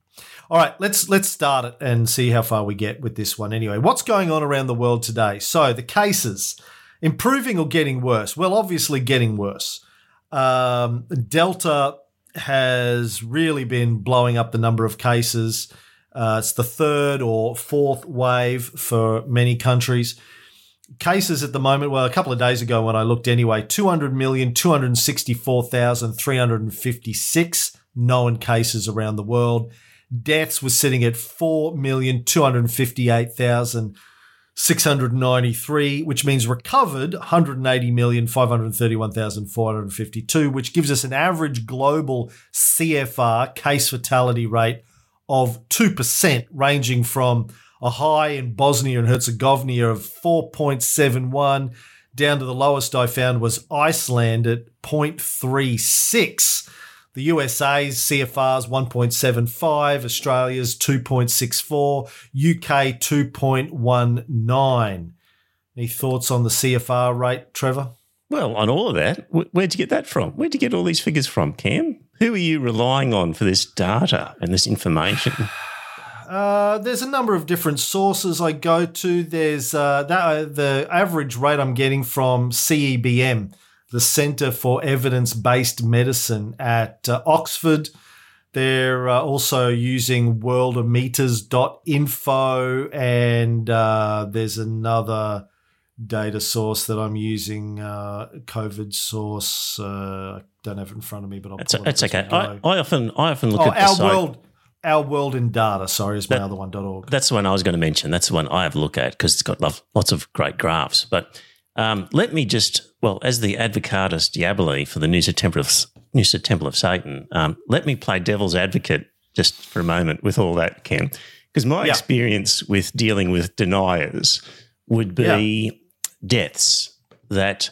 All right, let's let's start it and see how far we get with this one. Anyway, what's going on around the world today? So the cases improving or getting worse? Well, obviously getting worse. Um, Delta has really been blowing up the number of cases. Uh, it's the third or fourth wave for many countries. cases at the moment, well, a couple of days ago when I looked anyway, 200,264,356 known cases around the world. Deaths was sitting at 4,258,693, which means recovered 180,531,452, which gives us an average global CFR case fatality rate of 2%, ranging from a high in Bosnia and Herzegovina of 4.71 down to the lowest I found was Iceland at 0.36. The USA's CFR's 1.75, Australia's 2.64, UK 2.19. Any thoughts on the CFR rate, Trevor? Well, on all of that, where'd you get that from? Where'd you get all these figures from, Cam? Who are you relying on for this data and this information? [sighs] Uh, there's a number of different sources I go to. There's uh, that uh, the average rate I'm getting from CEBM, the Centre for Evidence Based Medicine at uh, Oxford. They're uh, also using worldometers.info, and uh, there's another data source that I'm using, COVID source. Don't have it in front of me, but I'll It's, it's okay. I, I often I often look oh, at the our world, our world in data. Sorry, is my That- other one. .org. That's the one I was going to mention. That's the one I have a look at because it's got lo- lots of great graphs. But um, let me just, well, as the advocatus diaboli for the Noosa Temple of, Noosa Temple of Satan, um, let me play devil's advocate just for a moment with all that, Ken. Because my Yeah. experience with dealing with deniers would be deaths that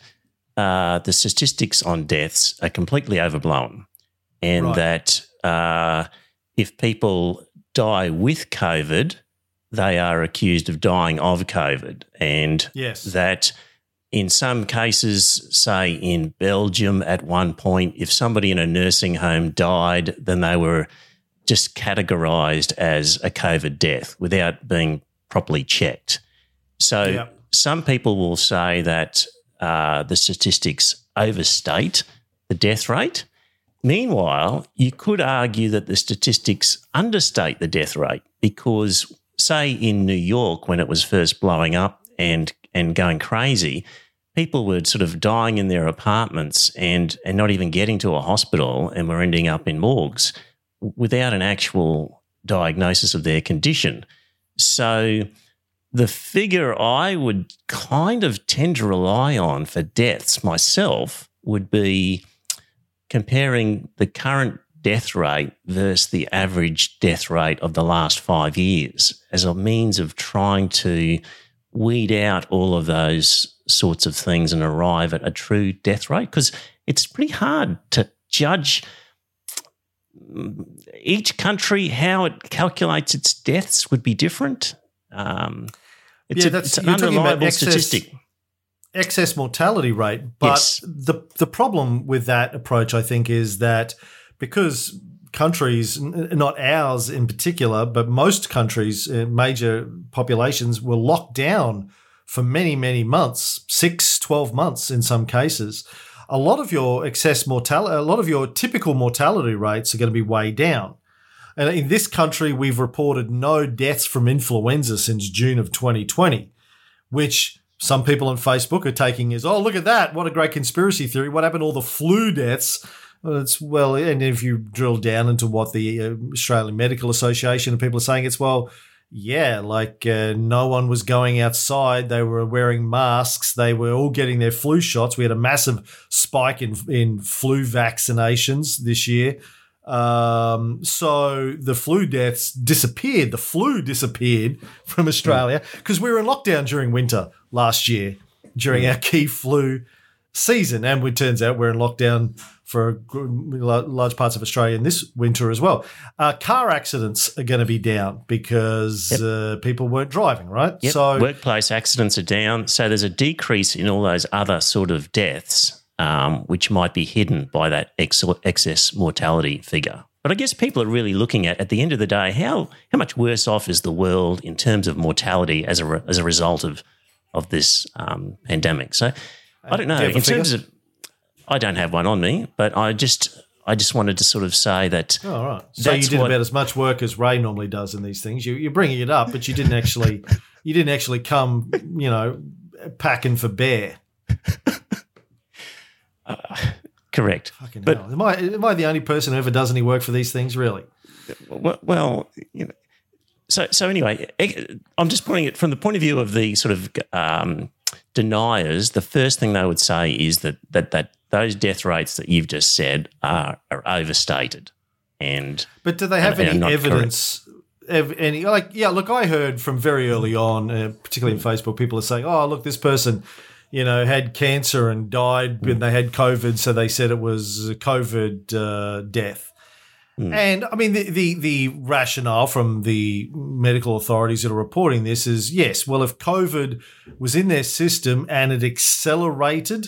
uh, the statistics on deaths are completely overblown, and Right. that uh, if people die with COVID, they are accused of dying of COVID, and Yes. that in some cases, say in Belgium at one point, if somebody in a nursing home died, then they were just categorized as a COVID death without being properly checked. So Yeah. some people will say that uh, the statistics overstate the death rate. Meanwhile, you could argue that the statistics understate the death rate because, say, in New York, when it was first blowing up and, and going crazy, people were sort of dying in their apartments and, and not even getting to a hospital and were ending up in morgues without an actual diagnosis of their condition. So, the figure I would kind of tend to rely on for deaths myself would be comparing the current death rate versus the average death rate of the last five years as a means of trying to weed out all of those sorts of things and arrive at a true death rate. Because it's pretty hard to judge each country how it calculates its deaths would be different. Um, it's, Yeah, a, that's- it's an you're talking about unreliable excess- statistic excess mortality rate. But Yes. the the problem with that approach, I think, is that because countries, not ours in particular, but most countries, uh, major populations, were locked down for many, many months, six, 12 months in some cases. A lot of your excess mortality, a lot of your typical mortality rates are going to be way down. And in this country, we've reported no deaths from influenza since June of 2020, which some people on Facebook are taking as, oh, look at that. What a great conspiracy theory. What happened to all the flu deaths? Well, it's well, and if you drill down into what the uh, Australian Medical Association and people are saying, it's well, yeah, like uh, no one was going outside. They were wearing masks. They were all getting their flu shots. We had a massive spike in in flu vaccinations this year. Um, so the flu deaths disappeared. The flu disappeared from Australia because we were in lockdown during winter last year during our key flu season, and it turns out we're in lockdown for large parts of Australia in this winter as well. Uh, car accidents are going to be down because uh, people weren't driving, right? Yep. So workplace accidents are down. So there's a decrease in all those other sort of deaths, um, which might be hidden by that ex- excess mortality figure. But I guess people are really looking at, at the end of the day, how how much worse off is the world in terms of mortality as a re- as a result of of this um, pandemic. So I don't know do you have a in terms of. I don't have one on me, but I just I just wanted to sort of say that Oh, all right. So you did what- about as much work as Ray normally does in these things. You, you're bringing it up, but you didn't actually, you didn't actually come, you know, packing for bear. [laughs] Correct. Fucking But- hell. Am I, am I the only person who ever does any work for these things, really? Well, you know, so so anyway, I'm just pointing it from the point of view of the sort of um, deniers. The first thing they would say is that that that those death rates that you've just said are, are overstated, and But do they have And- any evidence? Ev- any like yeah? Look, I heard from very early on, uh, particularly in Facebook, people are saying, "Oh, look, this person, you know, had cancer and died when they had COVID, so they said it was a COVID uh, death." And I mean, the, the the rationale from the medical authorities that are reporting this is yes. Well, if COVID was in their system and it accelerated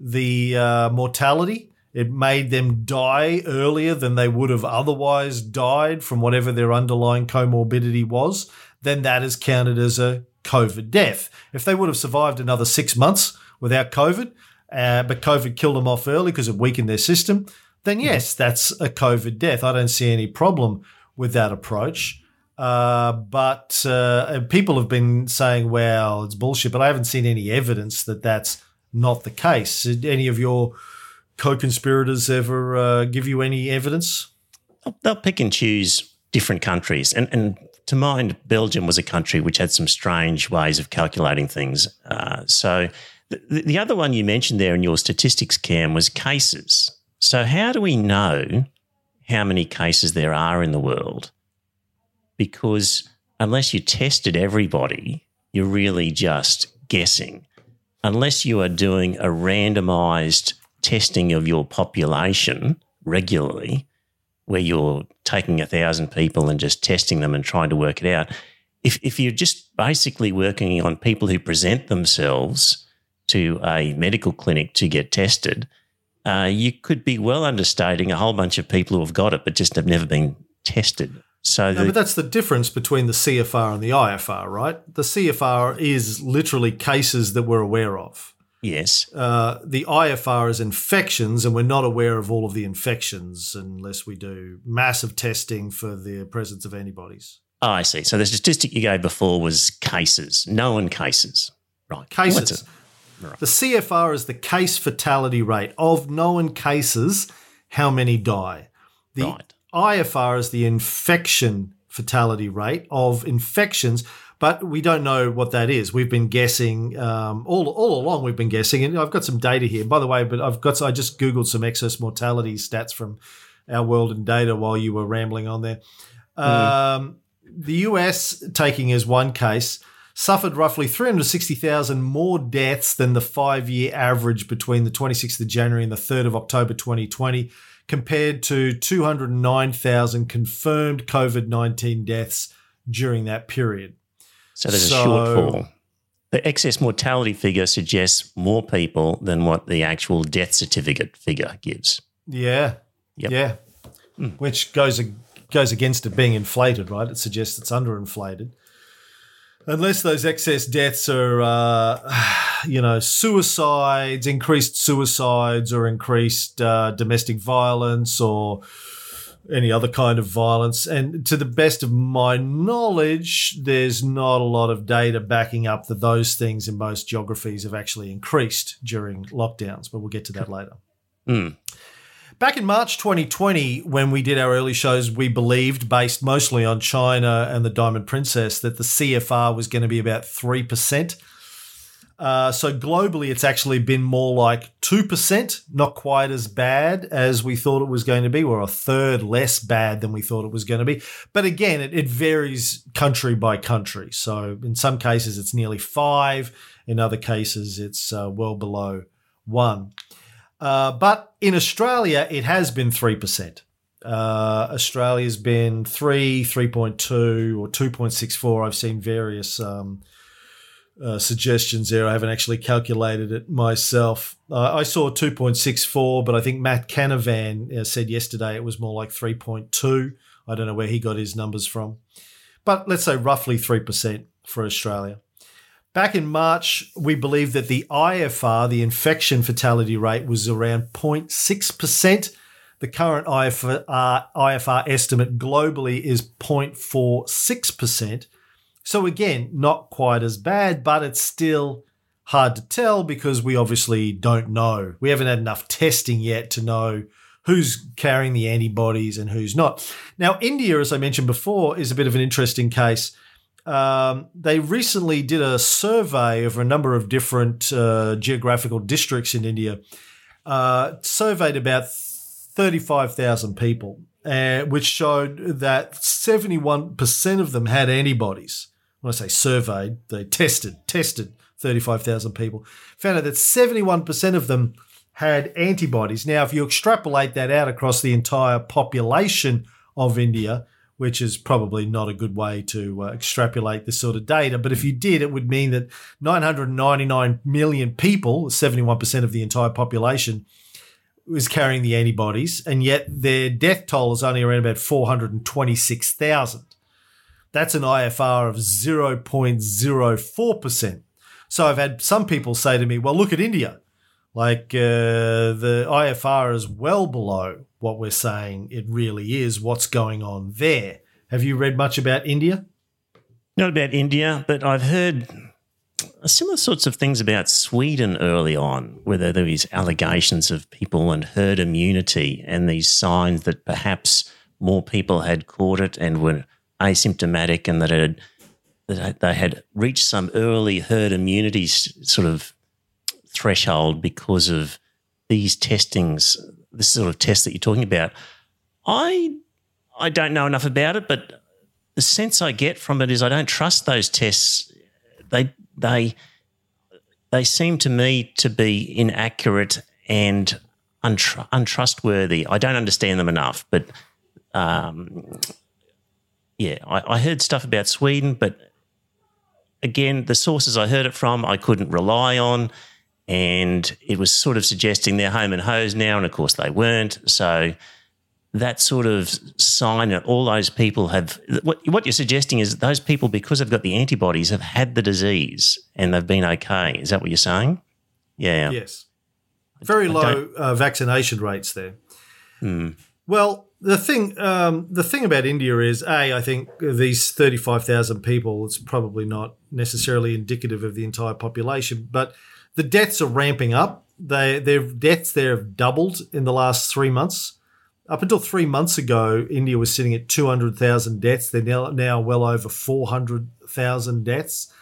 the uh, mortality. It made them die earlier than they would have otherwise died from whatever their underlying comorbidity was. Then that is counted as a COVID death. If they would have survived another six months without COVID, uh, but COVID killed them off early because it weakened their system, then yes, that's a COVID death. I don't see any problem with that approach. Uh, but uh, people have been saying, well, it's bullshit, but I haven't seen any evidence that that's not the case. Did any of your co conspirators ever uh, give you any evidence? they'll pick and choose different countries. And, and to mind, Belgium was a country which had some strange ways of calculating things. Uh, so the, the other one you mentioned there in your statistics, Cam, was cases. So how do we know how many cases there are in the world? Because unless you tested everybody, you're really just guessing. Unless you are doing a randomized testing of your population regularly, where you're taking a thousand people and just testing them and trying to work it out. If, if you're just basically working on people who present themselves to a medical clinic to get tested, uh, you could be well understating a whole bunch of people who have got it but just have never been tested. So No, the, but that's the difference between the CFR and the IFR, right? The CFR is literally cases that we're aware of. Yes, Uh, the IFR is infections, and we're not aware of all of the infections unless we do massive testing for the presence of antibodies. oh, I see. So the statistic you gave before was cases, known cases, right? Cases. it? The CFR is the case fatality rate of known cases, how many die. The Right. IFR is the infection fatality rate of infections, but we don't know what that is. We've been guessing um, all all along. We've been guessing, and I've got some data here, by the way. But I've got I just googled some excess mortality stats from our world in data while you were rambling on there. Um, the US, taking as one case, suffered roughly 360,000 more deaths than the five year average between the 26th of January and the 3rd of October 2020, compared to 209,000 confirmed COVID 19 deaths during that period. So there's So- a shortfall. The excess mortality figure suggests more people than what the actual death certificate figure gives. Yeah. Yep. Yeah. Which goes goes against it being inflated, right? It suggests it's underinflated. Unless those excess deaths are, uh, [sighs] you know, suicides, increased suicides, or increased uh, domestic violence, or any other kind of violence. And to the best of my knowledge, there's not a lot of data backing up that those things in most geographies have actually increased during lockdowns. But we'll get to that later. Mm. Back in March 2020, when we did our early shows, we believed, based mostly on China and the Diamond Princess, that the CFR was going to be about 3%. Uh, so globally, it's actually been more like 2%, not quite as bad as we thought it was going to be, or a third less bad than we thought it was going to be. But again, it, it varies country by country. So in some cases, it's nearly five. In other cases, it's uh, well below one. Uh, but in Australia, it has been 3%. Uh, Australia's been 3, 3.2, or 2.64. I've seen various um, uh, suggestions there. I haven't actually calculated it myself. Uh, I saw 2.64, but I think Matt Canavan uh, said yesterday it was more like 3.2. I don't know where he got his numbers from. But let's say roughly 3% for Australia. Back in March, we believed that the IFR, the infection fatality rate, was around 0.6%. The current IFR, IFR estimate globally is 0.46%. So, again, not quite as bad, but it's still hard to tell because we obviously don't know. We haven't had enough testing yet to know who's carrying the antibodies and who's not. Now, India, as I mentioned before, is a bit of an interesting case. Um, they recently did a survey of a number of different uh, geographical districts in India, uh, surveyed about 35,000 people, uh, which showed that 71% of them had antibodies. When I say surveyed, they tested, tested 35,000 people, found out that 71% of them had antibodies. Now, if you extrapolate that out across the entire population of India, which is probably not a good way to uh, extrapolate this sort of data, but if you did, it would mean that 999 million people, 71% of the entire population, was carrying the antibodies, and yet their death toll is only around about 426,000. That's an IFR of 0.04%. So I've had some people say to me, well, look at India. Like uh, the IFR is well below what we're saying it really is, what's going on there. Have you read much about India? Not about India, but I've heard similar sorts of things about Sweden early on, where there were these allegations of people and herd immunity and these signs that perhaps more people had caught it and were asymptomatic and that, had, that they had reached some early herd immunity sort of threshold because of these testings, this sort of test that you're talking about. I I don't know enough about it, but the sense I get from it is I don't trust those tests. They they they seem to me to be inaccurate and untr- untrustworthy. I don't understand them enough, but um, yeah, I, I heard stuff about Sweden, but again, the sources I heard it from, I couldn't rely on and it was sort of suggesting they're home and hose now, and of course they weren't. So that sort of sign that all those people have what, what you're suggesting is those people because they've got the antibodies have had the disease and they've been okay. Is that what you're saying? Yeah. Yes. Very low uh, vaccination rates there. Hmm. well the thing um, the thing about india is a i think these 35000 people it's probably not necessarily indicative of the entire population but the deaths are ramping up they their deaths there have doubled in the last three months up until three months ago, India was sitting at 200,000 deaths. They're now, now well over 400,000 deaths.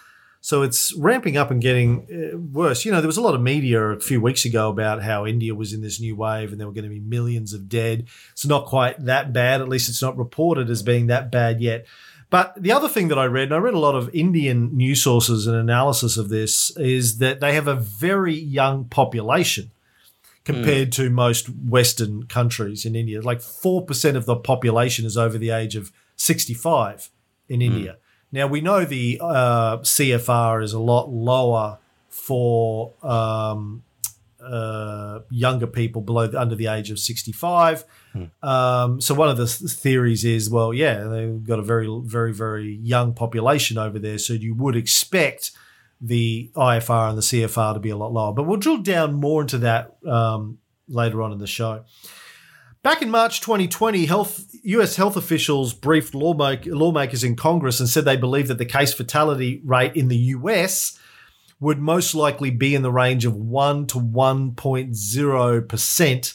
So it's ramping up and getting uh, worse. You know, there was a lot of media a few weeks ago about how India was in this new wave and there were going to be millions of dead. It's not quite that bad. At least it's not reported as being that bad yet. But the other thing that I read, and I read a lot of Indian news sources and analysis of this, is that they have a very young population compared to most Western countries in India. Like 4% of the population is over the age of 65 in India. Now, we know the uh, CFR is a lot lower for um, uh, younger people below under the age of 65. Um, so one of the theories is, well, yeah, they've got a very, very, very young population over there. So you would expect the IFR and the CFR to be a lot lower. But we'll drill down more into that um, later on in the show. Back in March 2020, health, US health officials briefed lawmak- lawmakers in Congress and said they believed that the case fatality rate in the US would most likely be in the range of 1 to 1.0%.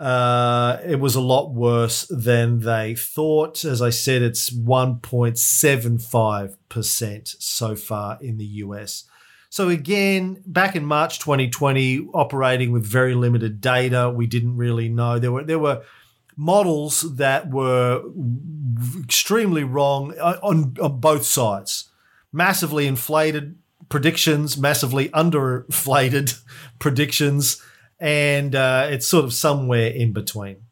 Uh, it was a lot worse than they thought. As I said, it's 1.75% so far in the US. So, again, back in March 2020, operating with very limited data, we didn't really know. There were, there were models that were extremely wrong on, on both sides. Massively inflated predictions, massively underinflated [laughs] predictions and uh, it's sort of somewhere in between.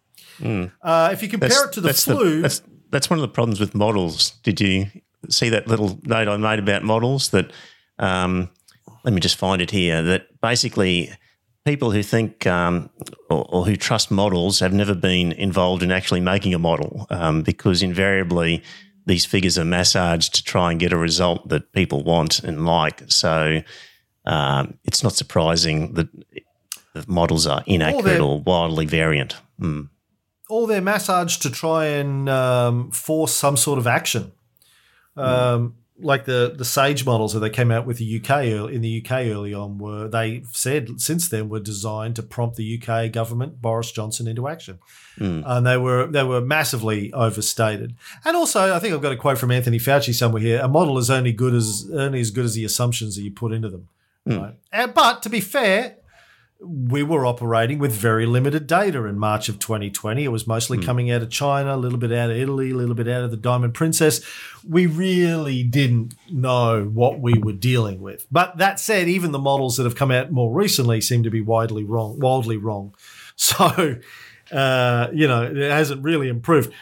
Uh, if you compare it to the that's flu, that's, that's one of the problems with models. Did you see that little note I made about models? That um, let me just find it here. That basically people who think um, or, or who trust models have never been involved in actually making a model um, because invariably these figures are massaged to try and get a result that people want and like. So um, it's not surprising that the models are inaccurate they're- or wildly variant. Mm. all their massage to try and um, force some sort of action. Um, like the the Sage models that they came out with the UK in the UK early on were they said since then were designed to prompt the UK government Boris Johnson into action, hmm. and they were they were massively overstated. And also, I think I've got a quote from Anthony Fauci somewhere here: "A model is only good as only as good as the assumptions that you put into them." Hmm. Right? And, but to be fair, we were operating with very limited data in March of 2020. It was mostly coming out of China, a little bit out of Italy, a little bit out of the Diamond Princess. We really didn't know what we were dealing with. But that said, even the models that have come out more recently seem to be widely wrong, wildly wrong. [laughs] So, uh, you know, it hasn't really improved.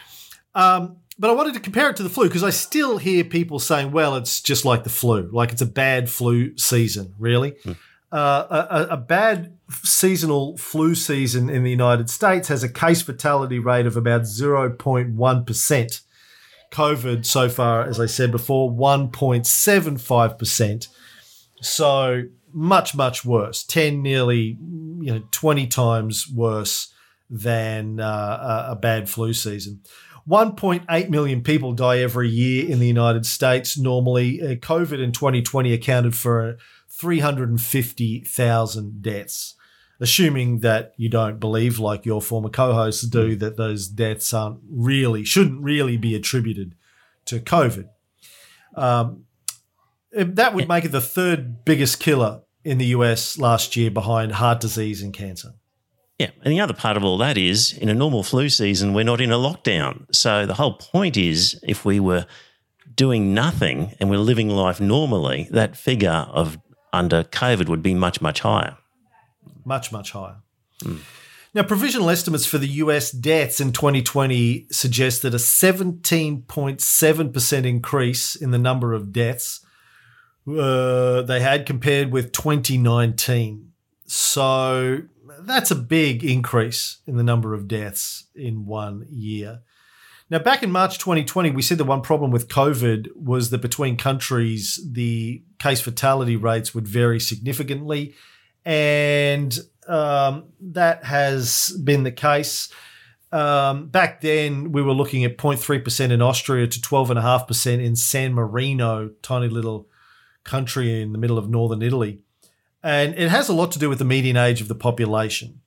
Um, but I wanted to compare it to the flu because I still hear people saying, well, it's just like the flu, like it's a bad flu season, really. Uh, a, a bad seasonal flu season in the United States has a case fatality rate of about 0.1%. COVID so far, as I said before, 1.75%. So much, much worse. 10, nearly, you know, 20 times worse than uh, a, bad flu season. 1.8 million people die every year in the United States. Normally, uh, COVID in 2020 accounted for 350,000 deaths. Assuming that you don't believe, like your former co-hosts do, that those deaths aren't really shouldn't really be attributed to COVID. Um, that would make it the third biggest killer in the US last year, behind heart disease and cancer. Yeah. And the other part of all that is in a normal flu season, we're not in a lockdown. So the whole point is if we were doing nothing and we're living life normally, that figure of under COVID would be much, much higher. much, much higher. Now, provisional estimates for the US deaths in 2020 suggest that a 17.7% increase in the number of deaths uh, they had compared with 2019. So that's a big increase in the number of deaths in one year. Now, back in March 2020, we said the one problem with COVID was that between countries, the case fatality rates would vary significantly. And um, that has been the case. Um, back then, we were looking at 0.3% in Austria to 12.5% in San Marino, tiny little country in the middle of northern Italy. And it has a lot to do with the median age of the population.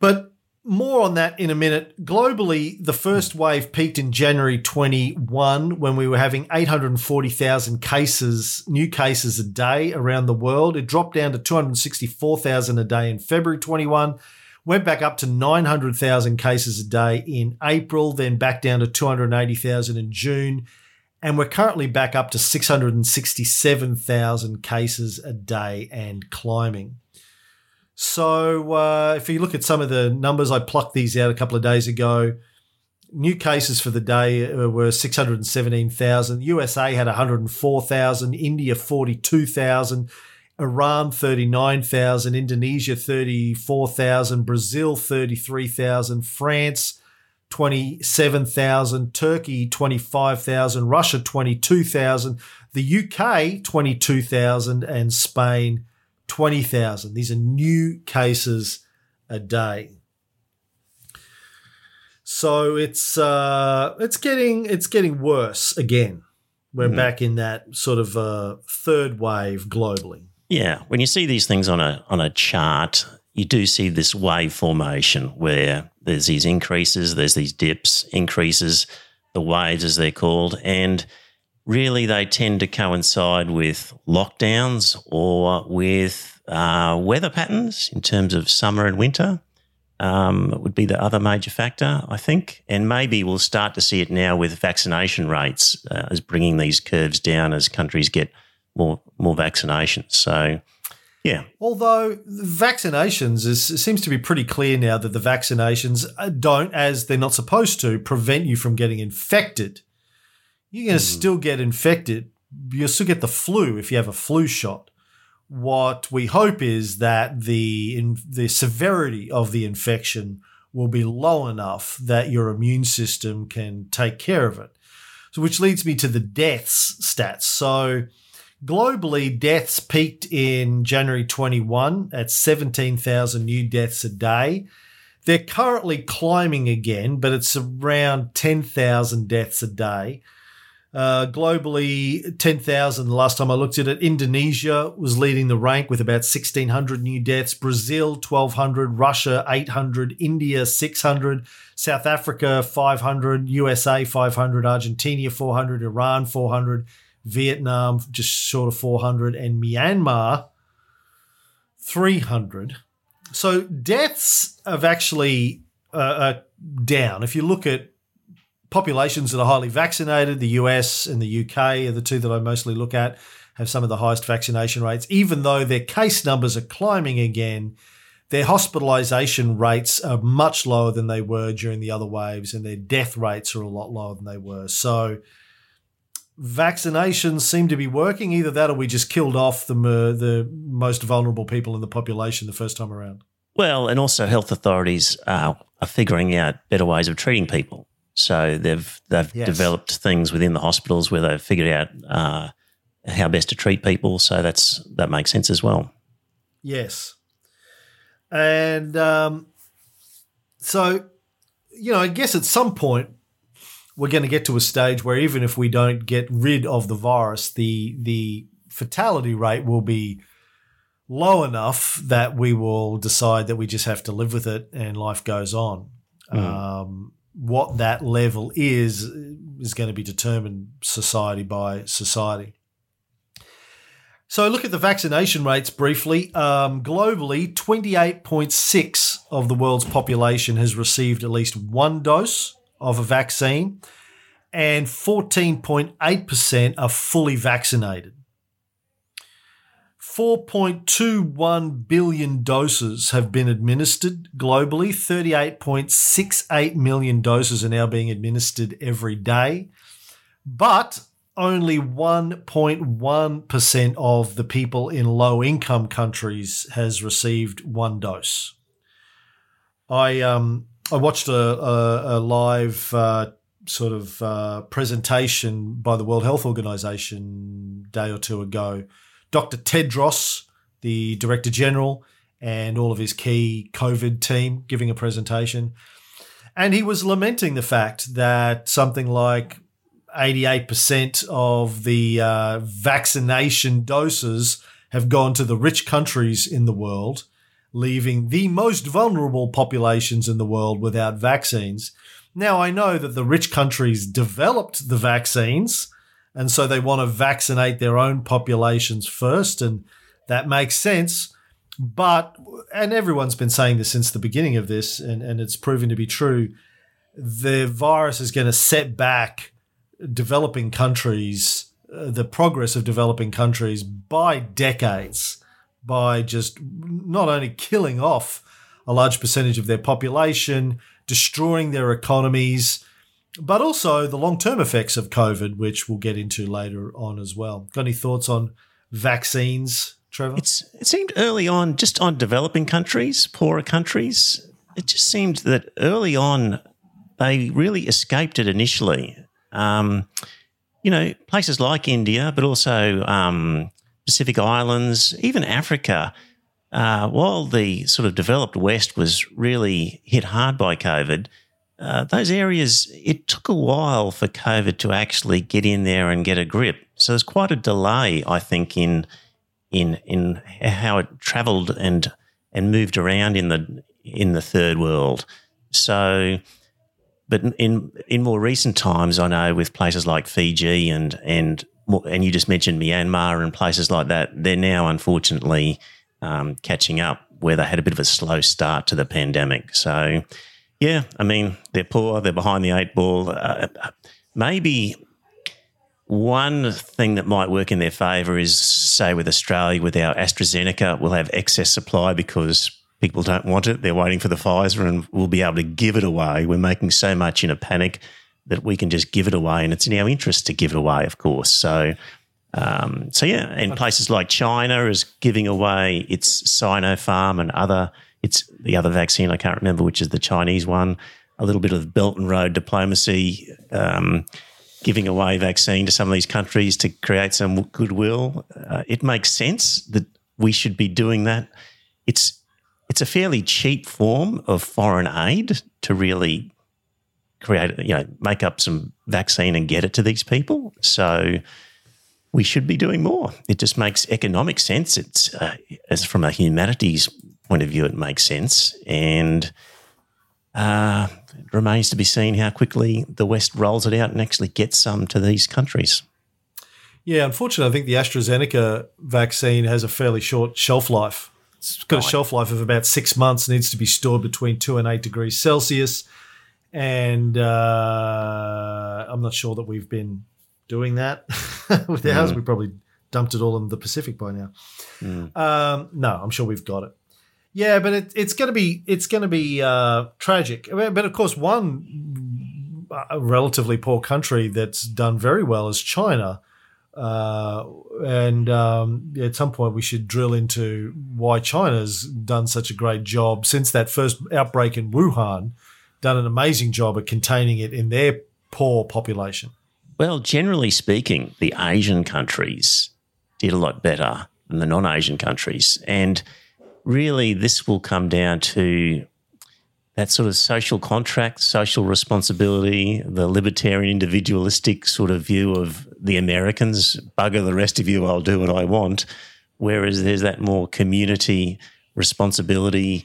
But more on that in a minute. Globally, the first hmm. wave peaked in January 21 when we were having 840,000 cases, new cases a day around the world. It dropped down to 264,000 a day in February 21, went back up to 900,000 cases a day in April, then back down to 280,000 in June. And we're currently back up to 667,000 cases a day and climbing. So uh, if you look at some of the numbers, I plucked these out a couple of days ago. New cases for the day uh, were 617,000. USA had 104,000. India 42,000. Iran 39,000. Indonesia 34,000. Brazil 33,000. France 27,000. Turkey 25,000. Russia 22,000. The UK 22,000. And Spain 20,000. These are new cases a day. So it's uh, it's getting it's getting worse again. We're back in that sort of uh, third wave globally. Yeah, when you see these things on a on a chart, you do see this wave formation where there's these increases, there's these dips, increases, the waves as they're called, and really they tend to coincide with lockdowns or with uh, weather patterns in terms of summer and winter. Um, would be the other major factor, I think, and maybe we'll start to see it now with vaccination rates uh, as bringing these curves down as countries get more more vaccinations. So, yeah, Although vaccinations is, it seems to be pretty clear now that the vaccinations uh, don't, as they're not supposed to, prevent you from getting infected. You're going to hmm. still get infected. You'll still get the flu if you have a flu shot. What we hope is that the in, the severity of the infection will be low enough that your immune system can take care of it. So, which leads me to the deaths stats. So, globally, deaths peaked in January 21 at 17,000 new deaths a day. They're currently climbing again, but it's around 10,000 deaths a day. Uh, globally, 10,000 the last time I looked at it. Indonesia was leading the rank with about 1,600 new deaths. Brazil, 1,200. Russia, 800. India, 600. South Africa, 500. USA, 500. Argentina, 400. Iran, 400. Vietnam, just short of 400. And Myanmar, 300. So deaths have actually uh, down. If you look at populations that are highly vaccinated, the US and the UK are the two that I mostly look at, have some of the highest vaccination rates. Even though their case numbers are climbing again, their hospitalization rates are much lower than they were during the other waves, and their death rates are a lot lower than they were. So, vaccinations seem to be working. Either that, or we just killed off the the most vulnerable people in the population the first time around. Well, and also health authorities are, are figuring out better ways of treating people. So they've they've Yes. developed things within the hospitals where they've figured out uh, how best to treat people. So that's that makes sense as well. Yes. And um, so, you know, I guess at some point we're going to get to a stage where even if we don't get rid of the virus, the the fatality rate will be low enough that we will decide that we just have to live with it and life goes on. Um, what that level is is going to be determined society by society. So look at the vaccination rates briefly. Um, globally, 28.6 of the world's population has received at least one dose of a vaccine, and 14.8% are fully vaccinated. 4.21 billion doses have been administered globally. 38.68 million doses are now being administered every day. But only 1.1% of the people in low income countries has received one dose. I um I watched a a, a live uh, sort of uh, presentation by the World Health Organization day or two ago. Dr. Tedros, the Director General, and all of his key COVID team giving a presentation. And he was lamenting the fact that something like 88% of the uh, vaccination doses have gone to the rich countries in the world, leaving the most vulnerable populations in the world without vaccines. Now, I know that the rich countries developed the vaccines, and so they want to vaccinate their own populations first, and that makes sense. But, and everyone's been saying this since the beginning of this, and, and it's proven to be true, the virus is going to set back developing countries, uh, the progress of developing countries by decades, by just not only killing off a large percentage of their population, destroying their economies, but also the long term effects of COVID, which we'll get into later on as well. Got any thoughts on vaccines, Trevor? It's it seemed early on, just on developing countries, poorer countries. It just seemed that early on they really escaped it initially. Um, you know, places like India, but also um, Pacific Islands, even Africa. Uh, while the sort of developed West was really hit hard by COVID, uh, those areas, it took a while for COVID to actually get in there and get a grip. So there's quite a delay, I think, in in in how it travelled and and moved around in the in the third world. So, but in in more recent times, I know with places like Fiji and and and you just mentioned Myanmar and places like that, they're now unfortunately um, catching up where they had a bit of a slow start to the pandemic. So, yeah, I mean they're poor, they're behind the eight ball. Uh, maybe one thing that might work in their favour is, say, with Australia, with our AstraZeneca, we'll have excess supply because people don't want it. They're waiting for the Pfizer and we'll be able to give it away. We're making so much in a panic that we can just give it away. And it's in our interest to give it away, of course. So, um, so yeah, and places like China is giving away its Sinopharm and other, it's the other vaccine, I can't remember which is the Chinese one, a little bit of Belt and Road diplomacy. Um, giving away vaccine to some of these countries to create some goodwill. Uh, it makes sense that we should be doing that. It's it's a fairly cheap form of foreign aid to really create, you know, make up some vaccine and get it to these people. So we should be doing more. It just makes economic sense. It's uh, as from a humanities point of view, it makes sense, and uh, it remains to be seen how quickly the West rolls it out and actually gets some to these countries. Yeah, unfortunately, I think the AstraZeneca vaccine has a fairly short shelf life. It's got a shelf life of about six months, needs to be stored between two and eight degrees Celsius. And uh, I'm not sure that we've been doing that [laughs] with ours. We probably dumped it all in the Pacific by now. Um, no, I'm sure we've got it. Yeah, but it, it's going to be it's going to be uh, tragic. But of course, one uh, relatively poor country that's done very well is China. Uh, and um, at some point, we should drill into why China's done such a great job since that first outbreak in Wuhan. Done an amazing job at containing it in their poor population. Well, generally speaking, the Asian countries did a lot better than the non Asian countries. And really, this will come down to that sort of social contract, social responsibility, the libertarian, individualistic sort of view of the Americans bugger the rest of you, I'll do what I want. Whereas there's that more community responsibility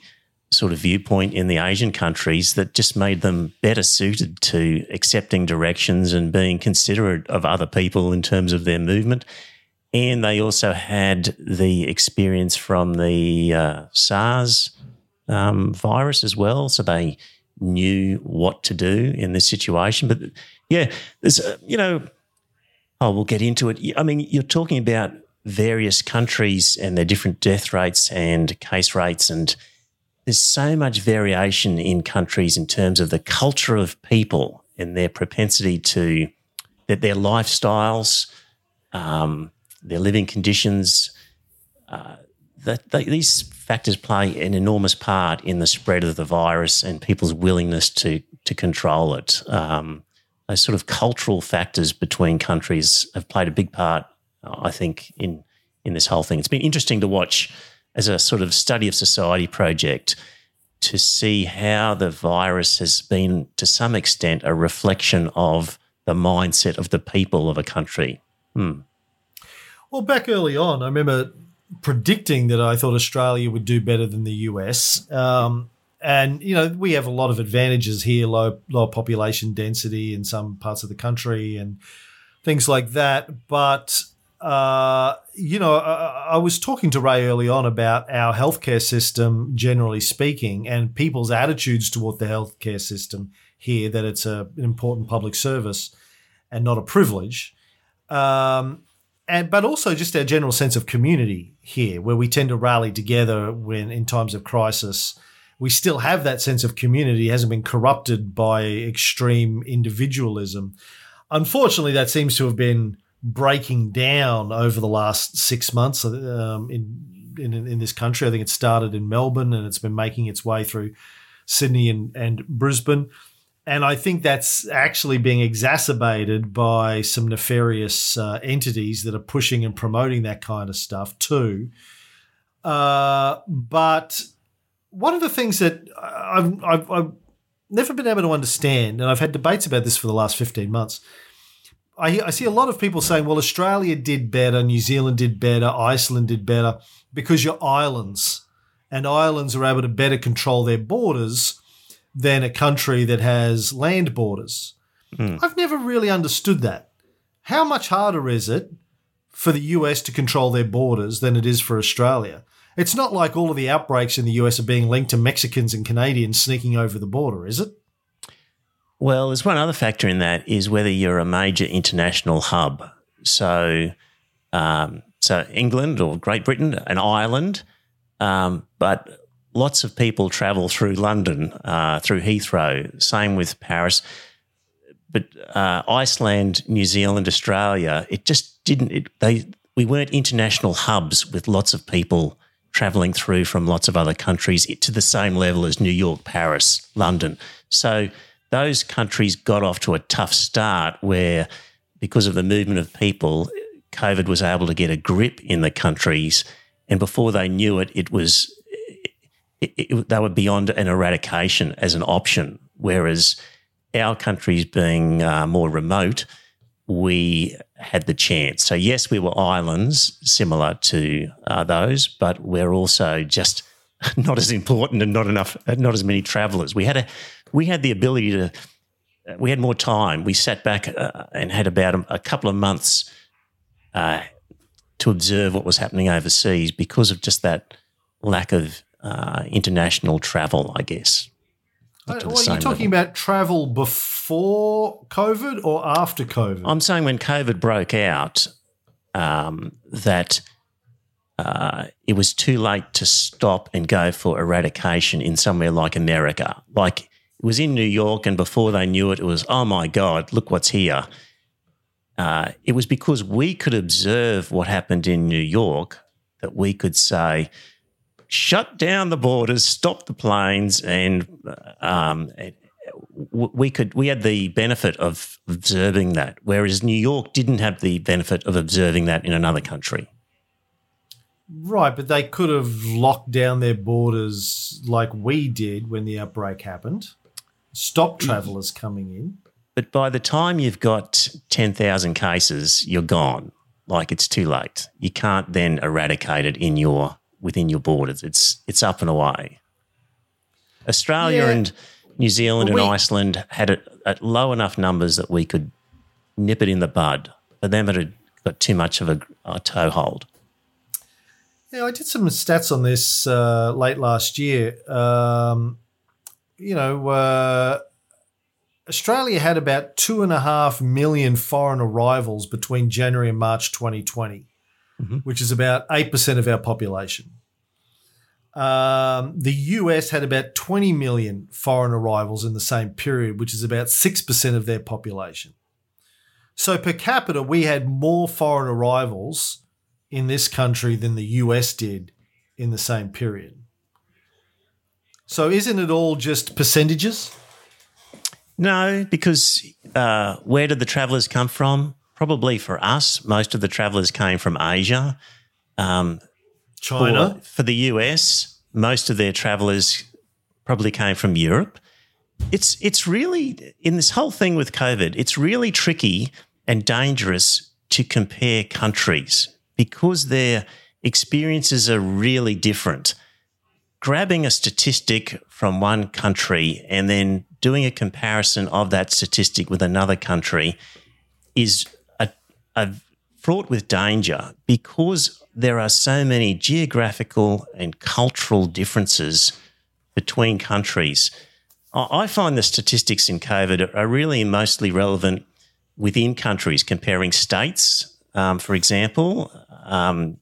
sort of viewpoint in the Asian countries that just made them better suited to accepting directions and being considerate of other people in terms of their movement. And they also had the experience from the uh, SARS um, virus as well. So they knew what to do in this situation. But yeah, there's, uh, you know, oh, we'll get into it. I mean, you're talking about various countries and their different death rates and case rates and there's so much variation in countries in terms of the culture of people and their propensity to that their lifestyles, um, their living conditions. Uh, that these factors play an enormous part in the spread of the virus and people's willingness to to control it. Um, those sort of cultural factors between countries have played a big part, I think, in in this whole thing. It's been interesting to watch as a sort of study of society project to see how the virus has been, to some extent, a reflection of the mindset of the people of a country. Hmm. Well, back early on, I remember predicting that I thought Australia would do better than the US. Um, and you know we have a lot of advantages here, low low population density in some parts of the country and things like that. But uh, you know, I, I was talking to Ray early on about our healthcare system, generally speaking, and people's attitudes toward the healthcare system here. That it's a, an important public service and not a privilege. Um, and but also just our general sense of community here, where we tend to rally together when in times of crisis. We still have that sense of community; it hasn't been corrupted by extreme individualism. Unfortunately, that seems to have been breaking down over the last six months um, in, in in this country. I think it started in Melbourne and it's been making its way through Sydney and, and Brisbane. And I think that's actually being exacerbated by some nefarious uh, entities that are pushing and promoting that kind of stuff too. Uh, but one of the things that I've, I've, I've never been able to understand, and I've had debates about this for the last 15 months. I, I see a lot of people saying, well, Australia did better, New Zealand did better, Iceland did better because you're islands, and islands are able to better control their borders than a country that has land borders. I've never really understood that. How much harder is it for the US to control their borders than it is for Australia? It's not like all of the outbreaks in the US are being linked to Mexicans and Canadians sneaking over the border, is it? Well, there's one other factor in that is whether you're a major international hub. So, um, so England or Great Britain, an island, um, but lots of people travel through London, uh, through Heathrow. Same with Paris. But uh, Iceland, New Zealand, Australia, it just didn't. It, they we weren't international hubs with lots of people traveling through from lots of other countries to the same level as New York, Paris, London. So those countries got off to a tough start where, because of the movement of people, COVID was able to get a grip in the countries. And before they knew it, it was it, it, they were beyond an eradication as an option. Whereas our countries being uh, more remote, we had the chance. So, yes, we were islands similar to uh, those, but we're also just [laughs] not as important and not enough, not as many travelers. We had a, we had the ability to, we had more time. We sat back uh, and had about a, a couple of months uh, to observe what was happening overseas because of just that lack of uh, international travel, I guess. Not Well, are you talking level. about travel before COVID or after COVID? I'm saying when COVID broke out, um, that uh, it was too late to stop and go for eradication in somewhere like America. Like it was in New York, and before they knew it, it was, oh my God, look what's here. Uh, it was because we could observe what happened in New York that we could say, shut down the borders, stop the planes, and um, we could we had the benefit of observing that, whereas New York didn't have the benefit of observing that in another country. Right, but they could have locked down their borders like we did when the outbreak happened, stopped travelers coming in. But by the time you've got ten thousand cases, you're gone. Like it's too late. You can't then eradicate it in your within your borders. It's it's up and away. Australia Yeah. and New Zealand But and we- Iceland had it at low enough numbers that we could nip it in the bud. For them, it had got too much of a, a toehold. Yeah, I did some stats on this uh, late last year. Um, you know, uh, Australia had about two and a half million foreign arrivals between January and March 2020, which is about 8% of our population. Um, the US had about 20 million foreign arrivals in the same period, which is about 6% of their population. So per capita, we had more foreign arrivals in this country than the US did in the same period. So isn't it all just percentages? No, because uh, where did the travellers come from? Probably for us, most of the travellers came from Asia. Um, China. For, for the US, most of their travellers probably came from Europe. It's it's really in this whole thing with COVID. It's really tricky and dangerous to compare countries because their experiences are really different. Grabbing a statistic from one country and then doing a comparison of that statistic with another country is a, a fraught with danger because there are so many geographical and cultural differences between countries. I I find the statistics in COVID are really mostly relevant within countries, comparing states, um, for example, um,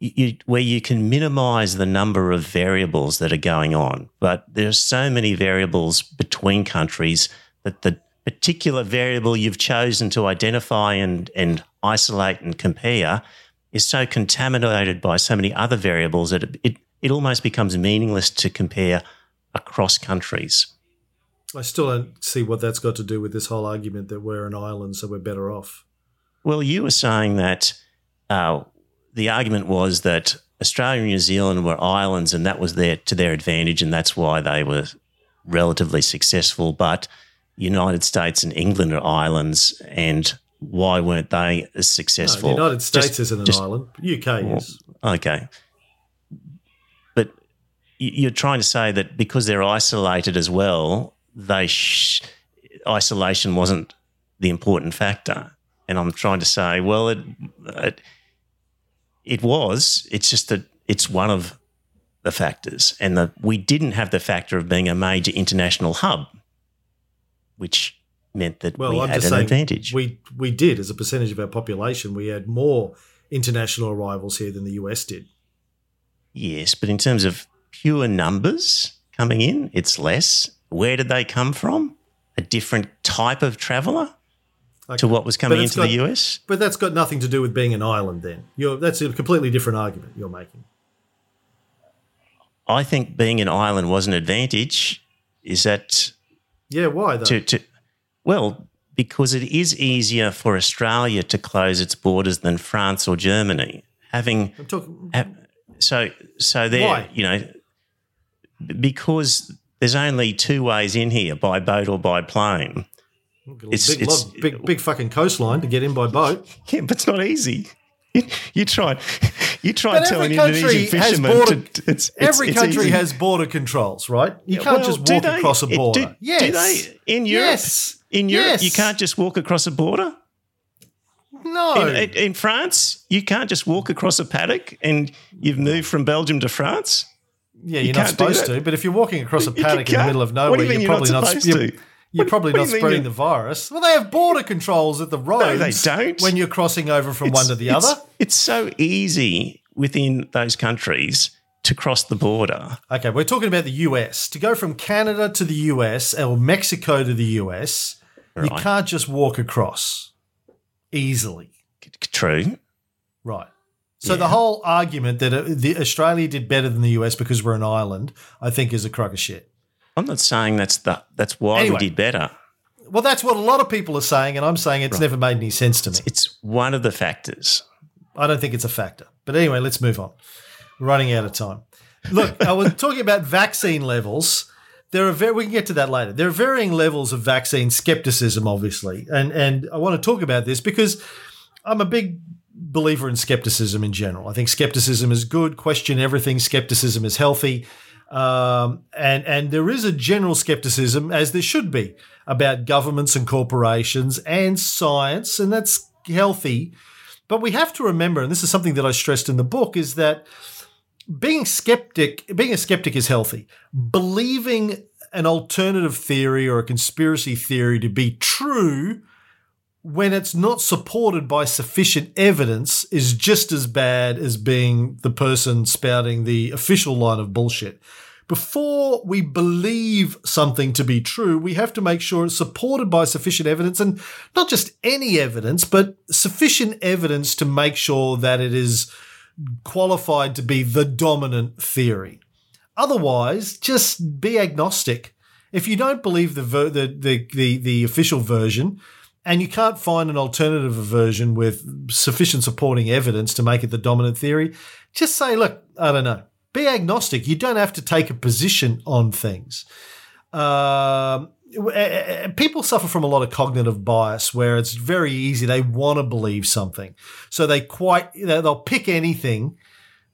you, where you can minimize the number of variables that are going on. But there are so many variables between countries that the particular variable you've chosen to identify and, and isolate and compare is so contaminated by so many other variables that it, it, it almost becomes meaningless to compare across countries. I still don't see what that's got to do with this whole argument that we're an island, so we're better off. Well, you were saying that uh, the argument was that Australia and New Zealand were islands, and that was their to their advantage, and that's why they were relatively successful. But United States and England are islands, and why weren't they as No, successful? the United States Just- isn't an just- island. UK is. Okay. But you're trying to say that because they're isolated as well, they sh- isolation wasn't the important factor. And I'm trying to say, well, it, it it was. It's just that it's one of the factors, and the, we didn't have the factor of being a major international hub, which meant that Well, we I'm had just an advantage. we we did as a percentage of our population. We had more international arrivals here than the US did. Yes, but in terms of pure numbers coming in, it's less. Where did they come from? A different type of traveller to what was coming into the US? But that's got nothing to do with being an island. Then you're, that's a completely different argument you're making. I think being an island was an advantage. Is that Yeah, why though? to, to well, because it is easier for Australia to close its borders than France or Germany. Having I'm talking. have, so so there, Why? you know, because there's only two ways in here by boat or by plane. It's- big, it's- big, big fucking coastline to get in by boat. [laughs] Yeah, but it's not easy. You, [laughs] you try, you try But telling Indonesian fishermen border. to, it's, it's, every it's country easy. has border controls, right? You Yeah, can't well, just walk they? across a It- border. Do, yes. do they in Europe? Yes. In Europe, you can't just walk across a border. No. In, in, France, you can't just walk across a paddock and you've moved from Belgium to France. yeah, you you're not can't do supposed to. But if you're walking across a paddock in the middle of nowhere, you are you're not probably not. supposed you're, to? You're What- probably what not you spreading the virus. Well, they have border controls at the roads. No, they don't. When you're crossing over from one to the it's- other. It's so easy within those countries to cross the border. Okay, we're talking about the US. To go from Canada to the US or Mexico to the US, you can't just walk across easily. True. Right. So the whole argument that uh, the Australia did better than the US because we're an island, I think, is a crock of shit. I'm not saying that's the that's why Anyway. we did better. Well, that's what a lot of people are saying, and I'm saying it's never made any sense to me. It's one of the factors. I don't think it's a factor. But anyway, let's move on. We're running out of time. Look, I was [laughs] talking about vaccine levels. There are very, we can get to that later. There are varying levels of vaccine skepticism, obviously, and and I want to talk about this because I'm a big believer in skepticism in general. I think skepticism is good. Question everything. Skepticism is healthy, um, and and there is a general skepticism, as there should be, about governments and corporations and science, and that's healthy. But we have to remember, and this is something that I stressed in the book, is that being skeptic, being a skeptic is healthy. Believing an alternative theory or a conspiracy theory to be true when it's not supported by sufficient evidence is just as bad as being the person spouting the official line of bullshit. Before we believe something to be true, we have to make sure it's supported by sufficient evidence and not just any evidence, but sufficient evidence to make sure that it is qualified to be the dominant theory. Otherwise, just be agnostic. If you don't believe the, ver- the, the, the, the official version and you can't find an alternative version with sufficient supporting evidence to make it the dominant theory, just say, look, I don't know. Be agnostic. You don't have to take a position on things. Um, people suffer from a lot of cognitive bias where it's very easy. They want to believe something. So they quite, they'll pick anything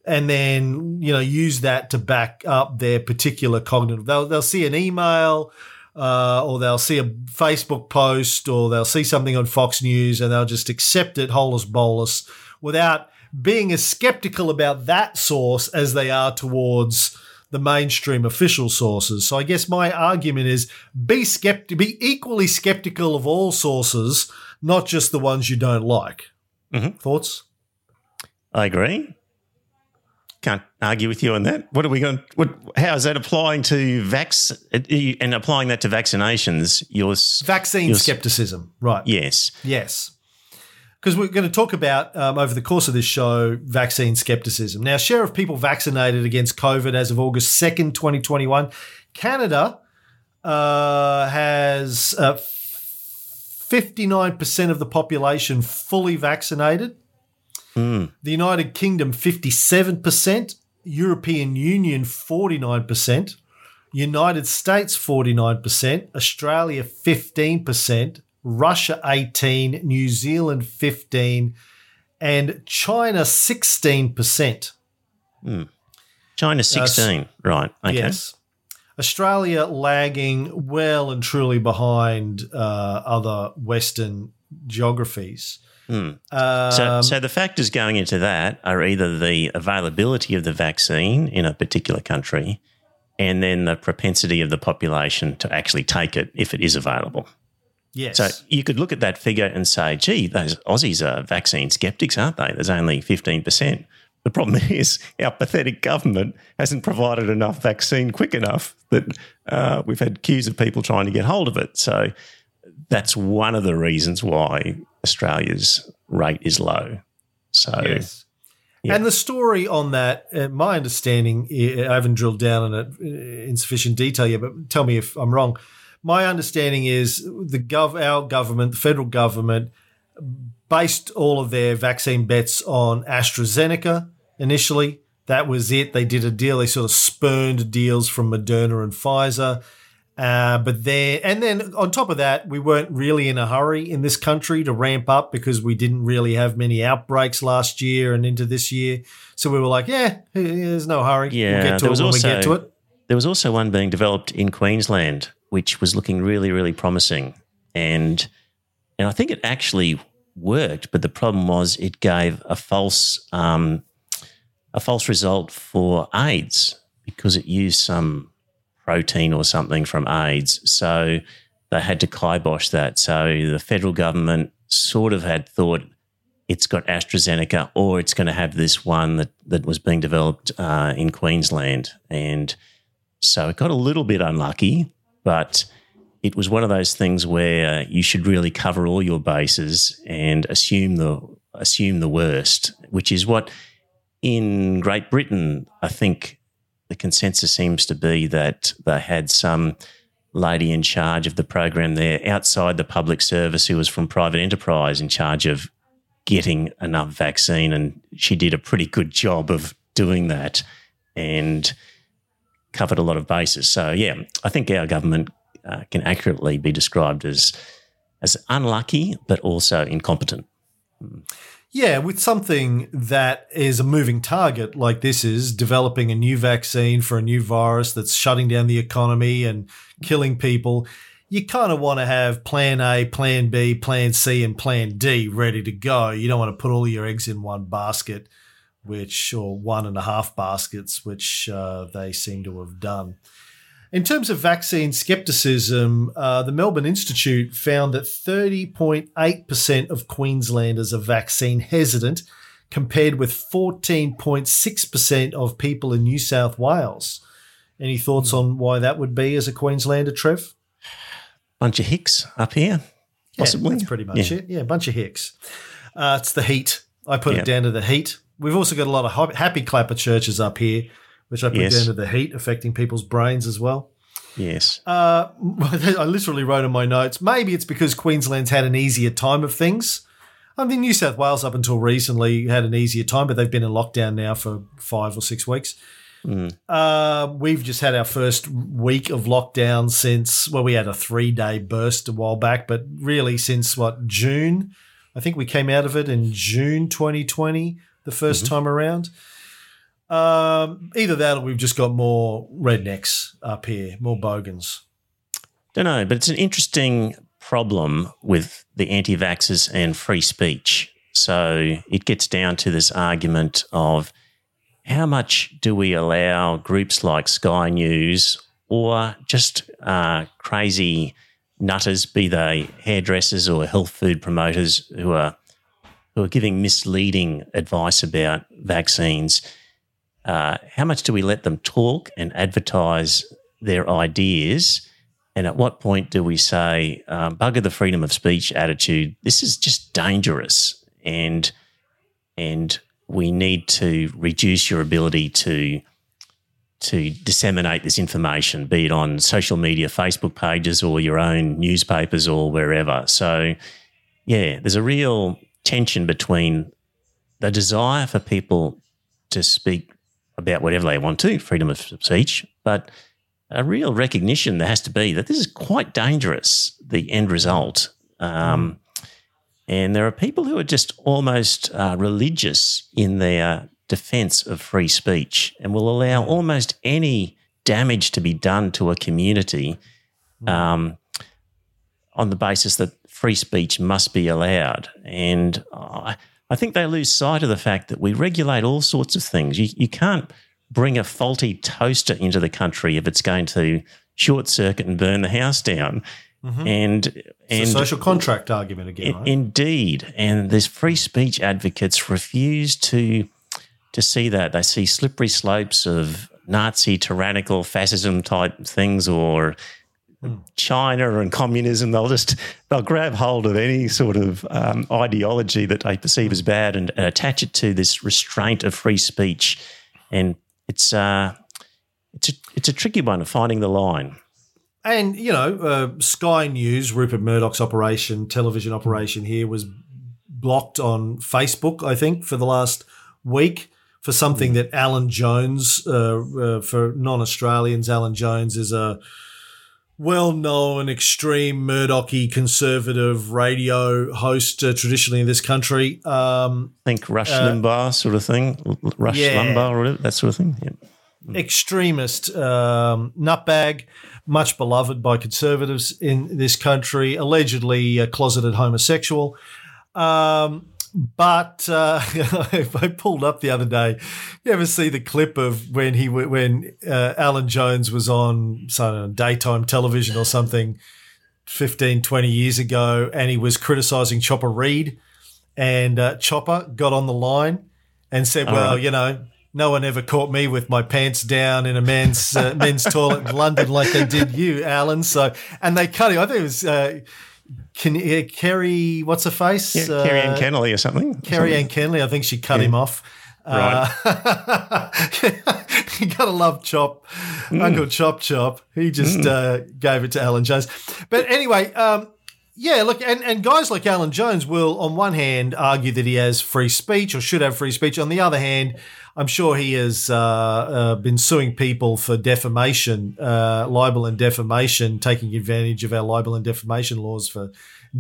and then, you know, use that to back up their particular cognitive. They'll, they'll see an email uh, or they'll see a Facebook post or they'll see something on Fox News and they'll just accept it holus bolus without being as skeptical about that source as they are towards the mainstream official sources. So I guess my argument is be skeptic, be equally skeptical of all sources, not just the ones you don't like. Mhm. Thoughts? I agree. Can't argue with you on that. What are we going? What? How is that applying to vax and applying that to vaccinations? Your Vaccine Yes. skepticism, right? yes. Yes. Because we're going to talk about um, over the course of this show vaccine skepticism. Now, share of people vaccinated against COVID as of August 2nd, 2021. Canada uh, has uh, 59% of the population fully vaccinated. The United Kingdom, 57%. European Union, 49%. United States, 49%. Australia, 15%. Russia 18, New Zealand 15, and China 16%. China sixteen, right? Okay. Yes. Australia lagging well and truly behind uh, other Western geographies. So, Um, so the factors going into that are either the availability of the vaccine in a particular country, and then the propensity of the population to actually take it if it is available. yes. So you could look at that figure and say, gee, those Aussies are vaccine skeptics, aren't they? There's only 15%. The problem [laughs] is our pathetic government hasn't provided enough vaccine quick enough that uh, we've had queues of people trying to get hold of it. So that's one of the reasons why Australia's rate is low. So Yes. Yeah. And the story on that, uh, my understanding, I haven't drilled down on it uh, in sufficient detail yet, but tell me if I'm wrong. My understanding is the gov, our government, the federal government, based all of their vaccine bets on AstraZeneca initially. that was it. They did a deal. They sort of spurned deals from Moderna and Pfizer. Uh, but there, and then on top of that, we weren't really in a hurry in this country to ramp up because we didn't really have many outbreaks last year and into this year. So we were like, yeah, there's no hurry. Yeah, we'll get to there it was when also we get to it. there was also one being developed in Queensland, which was looking really, really promising, and and I think it actually worked. But the problem was it gave a false um, a false result for AIDS because it used some protein or something from AIDS. So they had to kibosh that. So the federal government sort of had thought it's got AstraZeneca or it's going to have this one that, that was being developed uh, in Queensland. And so it got a little bit unlucky, but it was one of those things where you should really cover all your bases and assume the assume the worst, which is what in Great Britain, I think the consensus seems to be that they had some lady in charge of the program there outside the public service who was from private enterprise in charge of getting enough vaccine. And she did a pretty good job of doing that and covered a lot of bases. So, yeah, I think our government uh, can accurately be described as, as unlucky, but also incompetent. Yeah, with something that is a moving target like this is developing a new vaccine for a new virus that's shutting down the economy and killing people, you kind of want to have plan A, plan B, plan C, and plan D ready to go. You don't want to put all your eggs in one basket, which, or one and a half baskets, which uh, they seem to have done. In terms of vaccine skepticism, uh, the Melbourne Institute found that 30.8% of Queenslanders are vaccine hesitant, compared with 14.6% of people in New South Wales. Any thoughts on why that would be as a Queenslander, Trev? Bunch of hicks up here, possibly. Yeah, that's pretty much Yeah. it. Yeah, a bunch of hicks. Uh, it's the heat. I put it down to the heat. We've also got a lot of happy clapper churches up here, which I put Yes. down to the heat affecting people's brains as well. Yes. Uh, [laughs] I literally wrote in my notes. Maybe it's because Queensland's had an easier time of things. I mean, New South Wales up until recently had an easier time, but they've been in lockdown now for five or six weeks. Uh, we've just had our first week of lockdown since well, we had a three day burst a while back, but really since what June? I think we came out of it in June 2020, the 1st time around. Um, either that or we've just got more rednecks up here, more bogans. Don't know, but it's an interesting problem with the anti vaxxers and free speech. So it gets down to this argument of how much do we allow groups like Sky News or just uh, crazy nutters, be they hairdressers or health food promoters, who are who are giving misleading advice about vaccines? Uh, how much do we let them talk and advertise their ideas? And at what point do we say, um, bugger the freedom of speech attitude? This is just dangerous, and and we need to reduce your ability to to disseminate this information, be it on social media, Facebook pages, or your own newspapers, or wherever. So, yeah, there's a real tension between the desire for people to speak about whatever they want to, freedom of speech, but a real recognition there has to be that this is quite dangerous, the end result. Um, and there are people who are just almost uh, religious in their defense of free speech and will allow almost any damage to be done to a community um, on the basis that free speech must be allowed. And I I think they lose sight of the fact that we regulate all sorts of things. You, you can't bring a faulty toaster into the country if it's going to short circuit and burn the house down. Mm-hmm. And It's and a social contract argument again, I- right? Indeed, and these free speech advocates refuse to to see that. They see slippery slopes of Nazi, tyrannical, fascism type things, or China and communism. They'll just they'll grab hold of any sort of um, ideology that they perceive as bad and, and attach it to this restraint of free speech, and it's uh, it's a it's a tricky one of finding the line. And you know, uh, Sky News, Rupert Murdoch's operation, television operation here, was blocked on Facebook. I think for the last week for for something that Alan Jones, uh, uh, for non Australians, Alan Jones is a well known, extreme Murdochy conservative radio host uh, traditionally in this country. Um, think Rush Limbaugh sort of thing, Rush Yeah. Limbaugh or that sort of thing. Yeah. extremist um, nutbag, much beloved by conservatives in this country, allegedly a closeted homosexual. Um, but uh, [laughs] I pulled up the other day. You ever see the clip of when he when uh, Alan Jones was on some daytime television or something 15, 20 years ago, and he was criticizing Chopper Read, and uh, Chopper got on the line and said, "Well, right. you know." No one ever caught me with my pants down in a men's uh, men's toilet in London like they did you, Alan. So, and they cut him. I think it was uh, Can, uh, Kerry. What's her face? Yeah, Uh, Carrie Ann Kennelly or something. Kerry Ann Kenley. I think she cut him off. Right. Uh, [laughs] you gotta love Chop, Uncle Chop Chop. He just uh, gave it to Alan Jones. But anyway, um, yeah, look, and, and guys like Alan Jones will, on one hand, argue that he has free speech or should have free speech. On the other hand, I'm sure he has uh, uh, been suing people for defamation, uh, libel and defamation, taking advantage of our libel and defamation laws for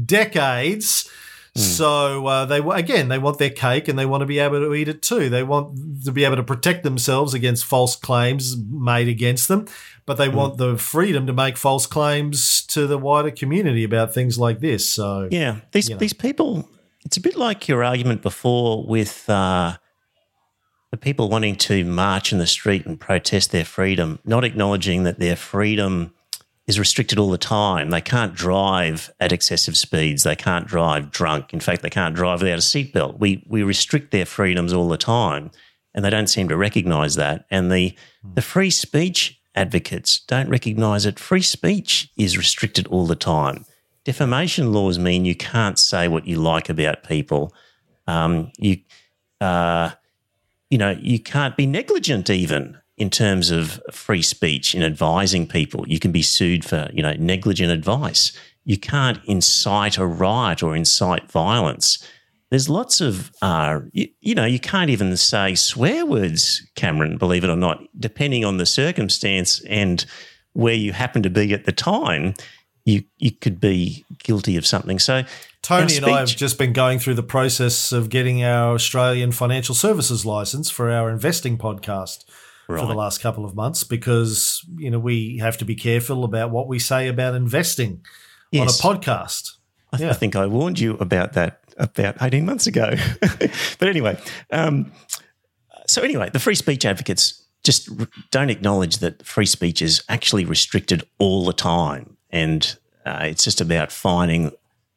decades. So uh, they again they want their cake and they want to be able to eat it too. They want to be able to protect themselves against false claims made against them, but they want the freedom to make false claims to the wider community about things like this. So Yeah, these you know. these people. It's a bit like your argument before with uh, the people wanting to march in the street and protest their freedom, not acknowledging that their freedom is restricted all the time. They can't drive at excessive speeds. They can't drive drunk. In fact, they can't drive without a seatbelt. We we restrict their freedoms all the time, and they don't seem to recognise that. And the the free speech advocates don't recognise that free speech is restricted all the time. Defamation laws mean you can't say what you like about people. Um, you, uh, you know, you can't be negligent even in terms of free speech in advising people. You can be sued for, you know, negligent advice. You can't incite a riot or incite violence. There's lots of, uh, you, you know, you can't even say swear words, Cameron, believe it or not, depending on the circumstance and where you happen to be at the time. You, you could be guilty of something. So, Tony and I have just been going through the process of getting our Australian financial services license for our investing podcast for the last couple of months because you know we have to be careful about what we say about investing Yes. on a podcast. I, Yeah. I think I warned you about that about 18 months ago. [laughs] but anyway, um, so anyway, the free speech advocates just r- don't acknowledge that free speech is actually restricted all the time. And uh, it's just about finding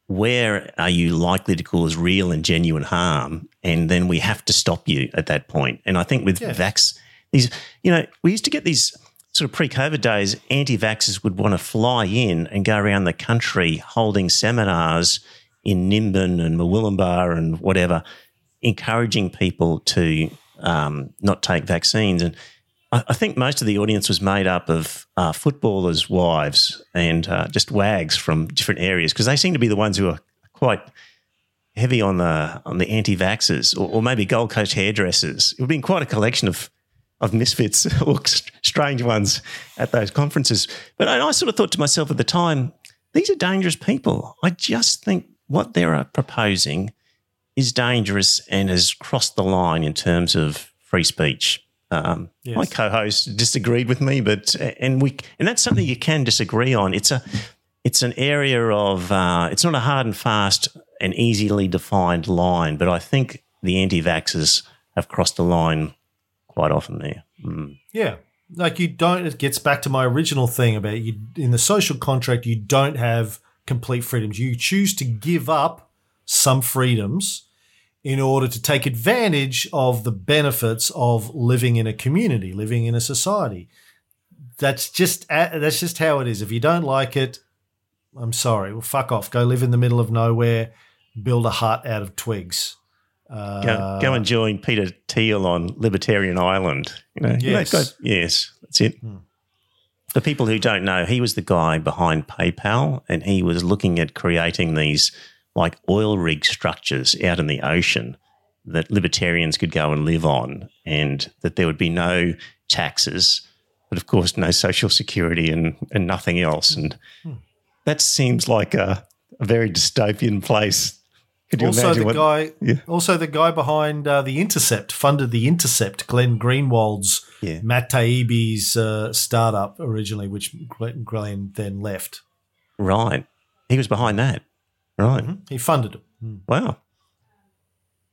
where are you likely to cause real and genuine harm. And then we have to stop you at that point. And I think with Yeah. vax, these, you know, we used to get these sort of pre-COVID days, anti-vaxxers would want to fly in and go around the country holding seminars in Nimbin and Murwillumbah and whatever, encouraging people to um, not take vaccines. And I, think most of the audience was made up of uh, footballers' wives and uh, just wags from different areas because they seem to be the ones who are quite heavy on the on the anti-vaxxers or, or maybe Gold Coast hairdressers. It would been quite a collection of of misfits [laughs] or strange ones at those conferences. But I, I sort of thought to myself at the time, these are dangerous people. I just think what they're proposing is dangerous and has crossed the line in terms of free speech. Um, Yes. My co-host disagreed with me, but and we and that's something you can disagree on. It's a it's an area of uh, it's not a hard and fast and easily defined line, but I think the anti-vaxxers have crossed the line quite often there. Mm. Yeah. Like you don't, it gets back to my original thing about you in the social contract, you don't have complete freedoms. You choose to give up some freedoms in order to take advantage of the benefits of living in a community, living in a society. That's just that's just how it is. If you don't like it, I'm sorry. Well, fuck off. Go live in the middle of nowhere. Build a hut out of twigs. Uh, Go, go and join Peter Thiel on Libertarian Island. You know, you know, Yes. go- yes, that's it. For people who don't know, he was the guy behind PayPal, and he was looking at creating these like oil rig structures out in the ocean, that libertarians could go and live on, and that there would be no taxes, but of course no social security and and nothing else. And that seems like a, a very dystopian place. Could you also, imagine the what? guy, Yeah. also the guy behind uh, the Intercept funded the Intercept, Glenn Greenwald's Yeah. Matt Taibbi's uh, startup originally, which Glenn then left. Right, he was behind that. Right. He funded it. Wow.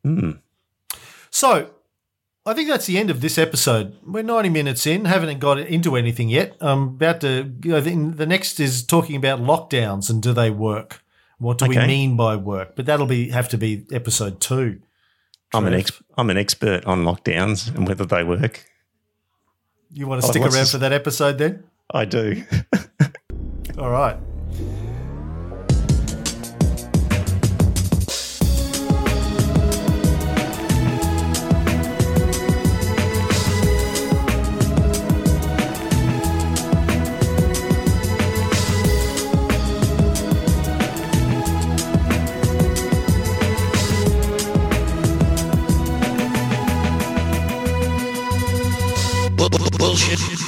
Hmm. So, I think that's the end of this episode. We're 90 minutes in, haven't got into anything yet. I'm about to. I think the next is talking about lockdowns and do they work? What do we mean by work? But that'll be have to be episode two. I'm an ex- I'm an expert on lockdowns and whether they work. You want to Oh, stick what's around for that episode then? I do. [laughs] All right. Bullshit.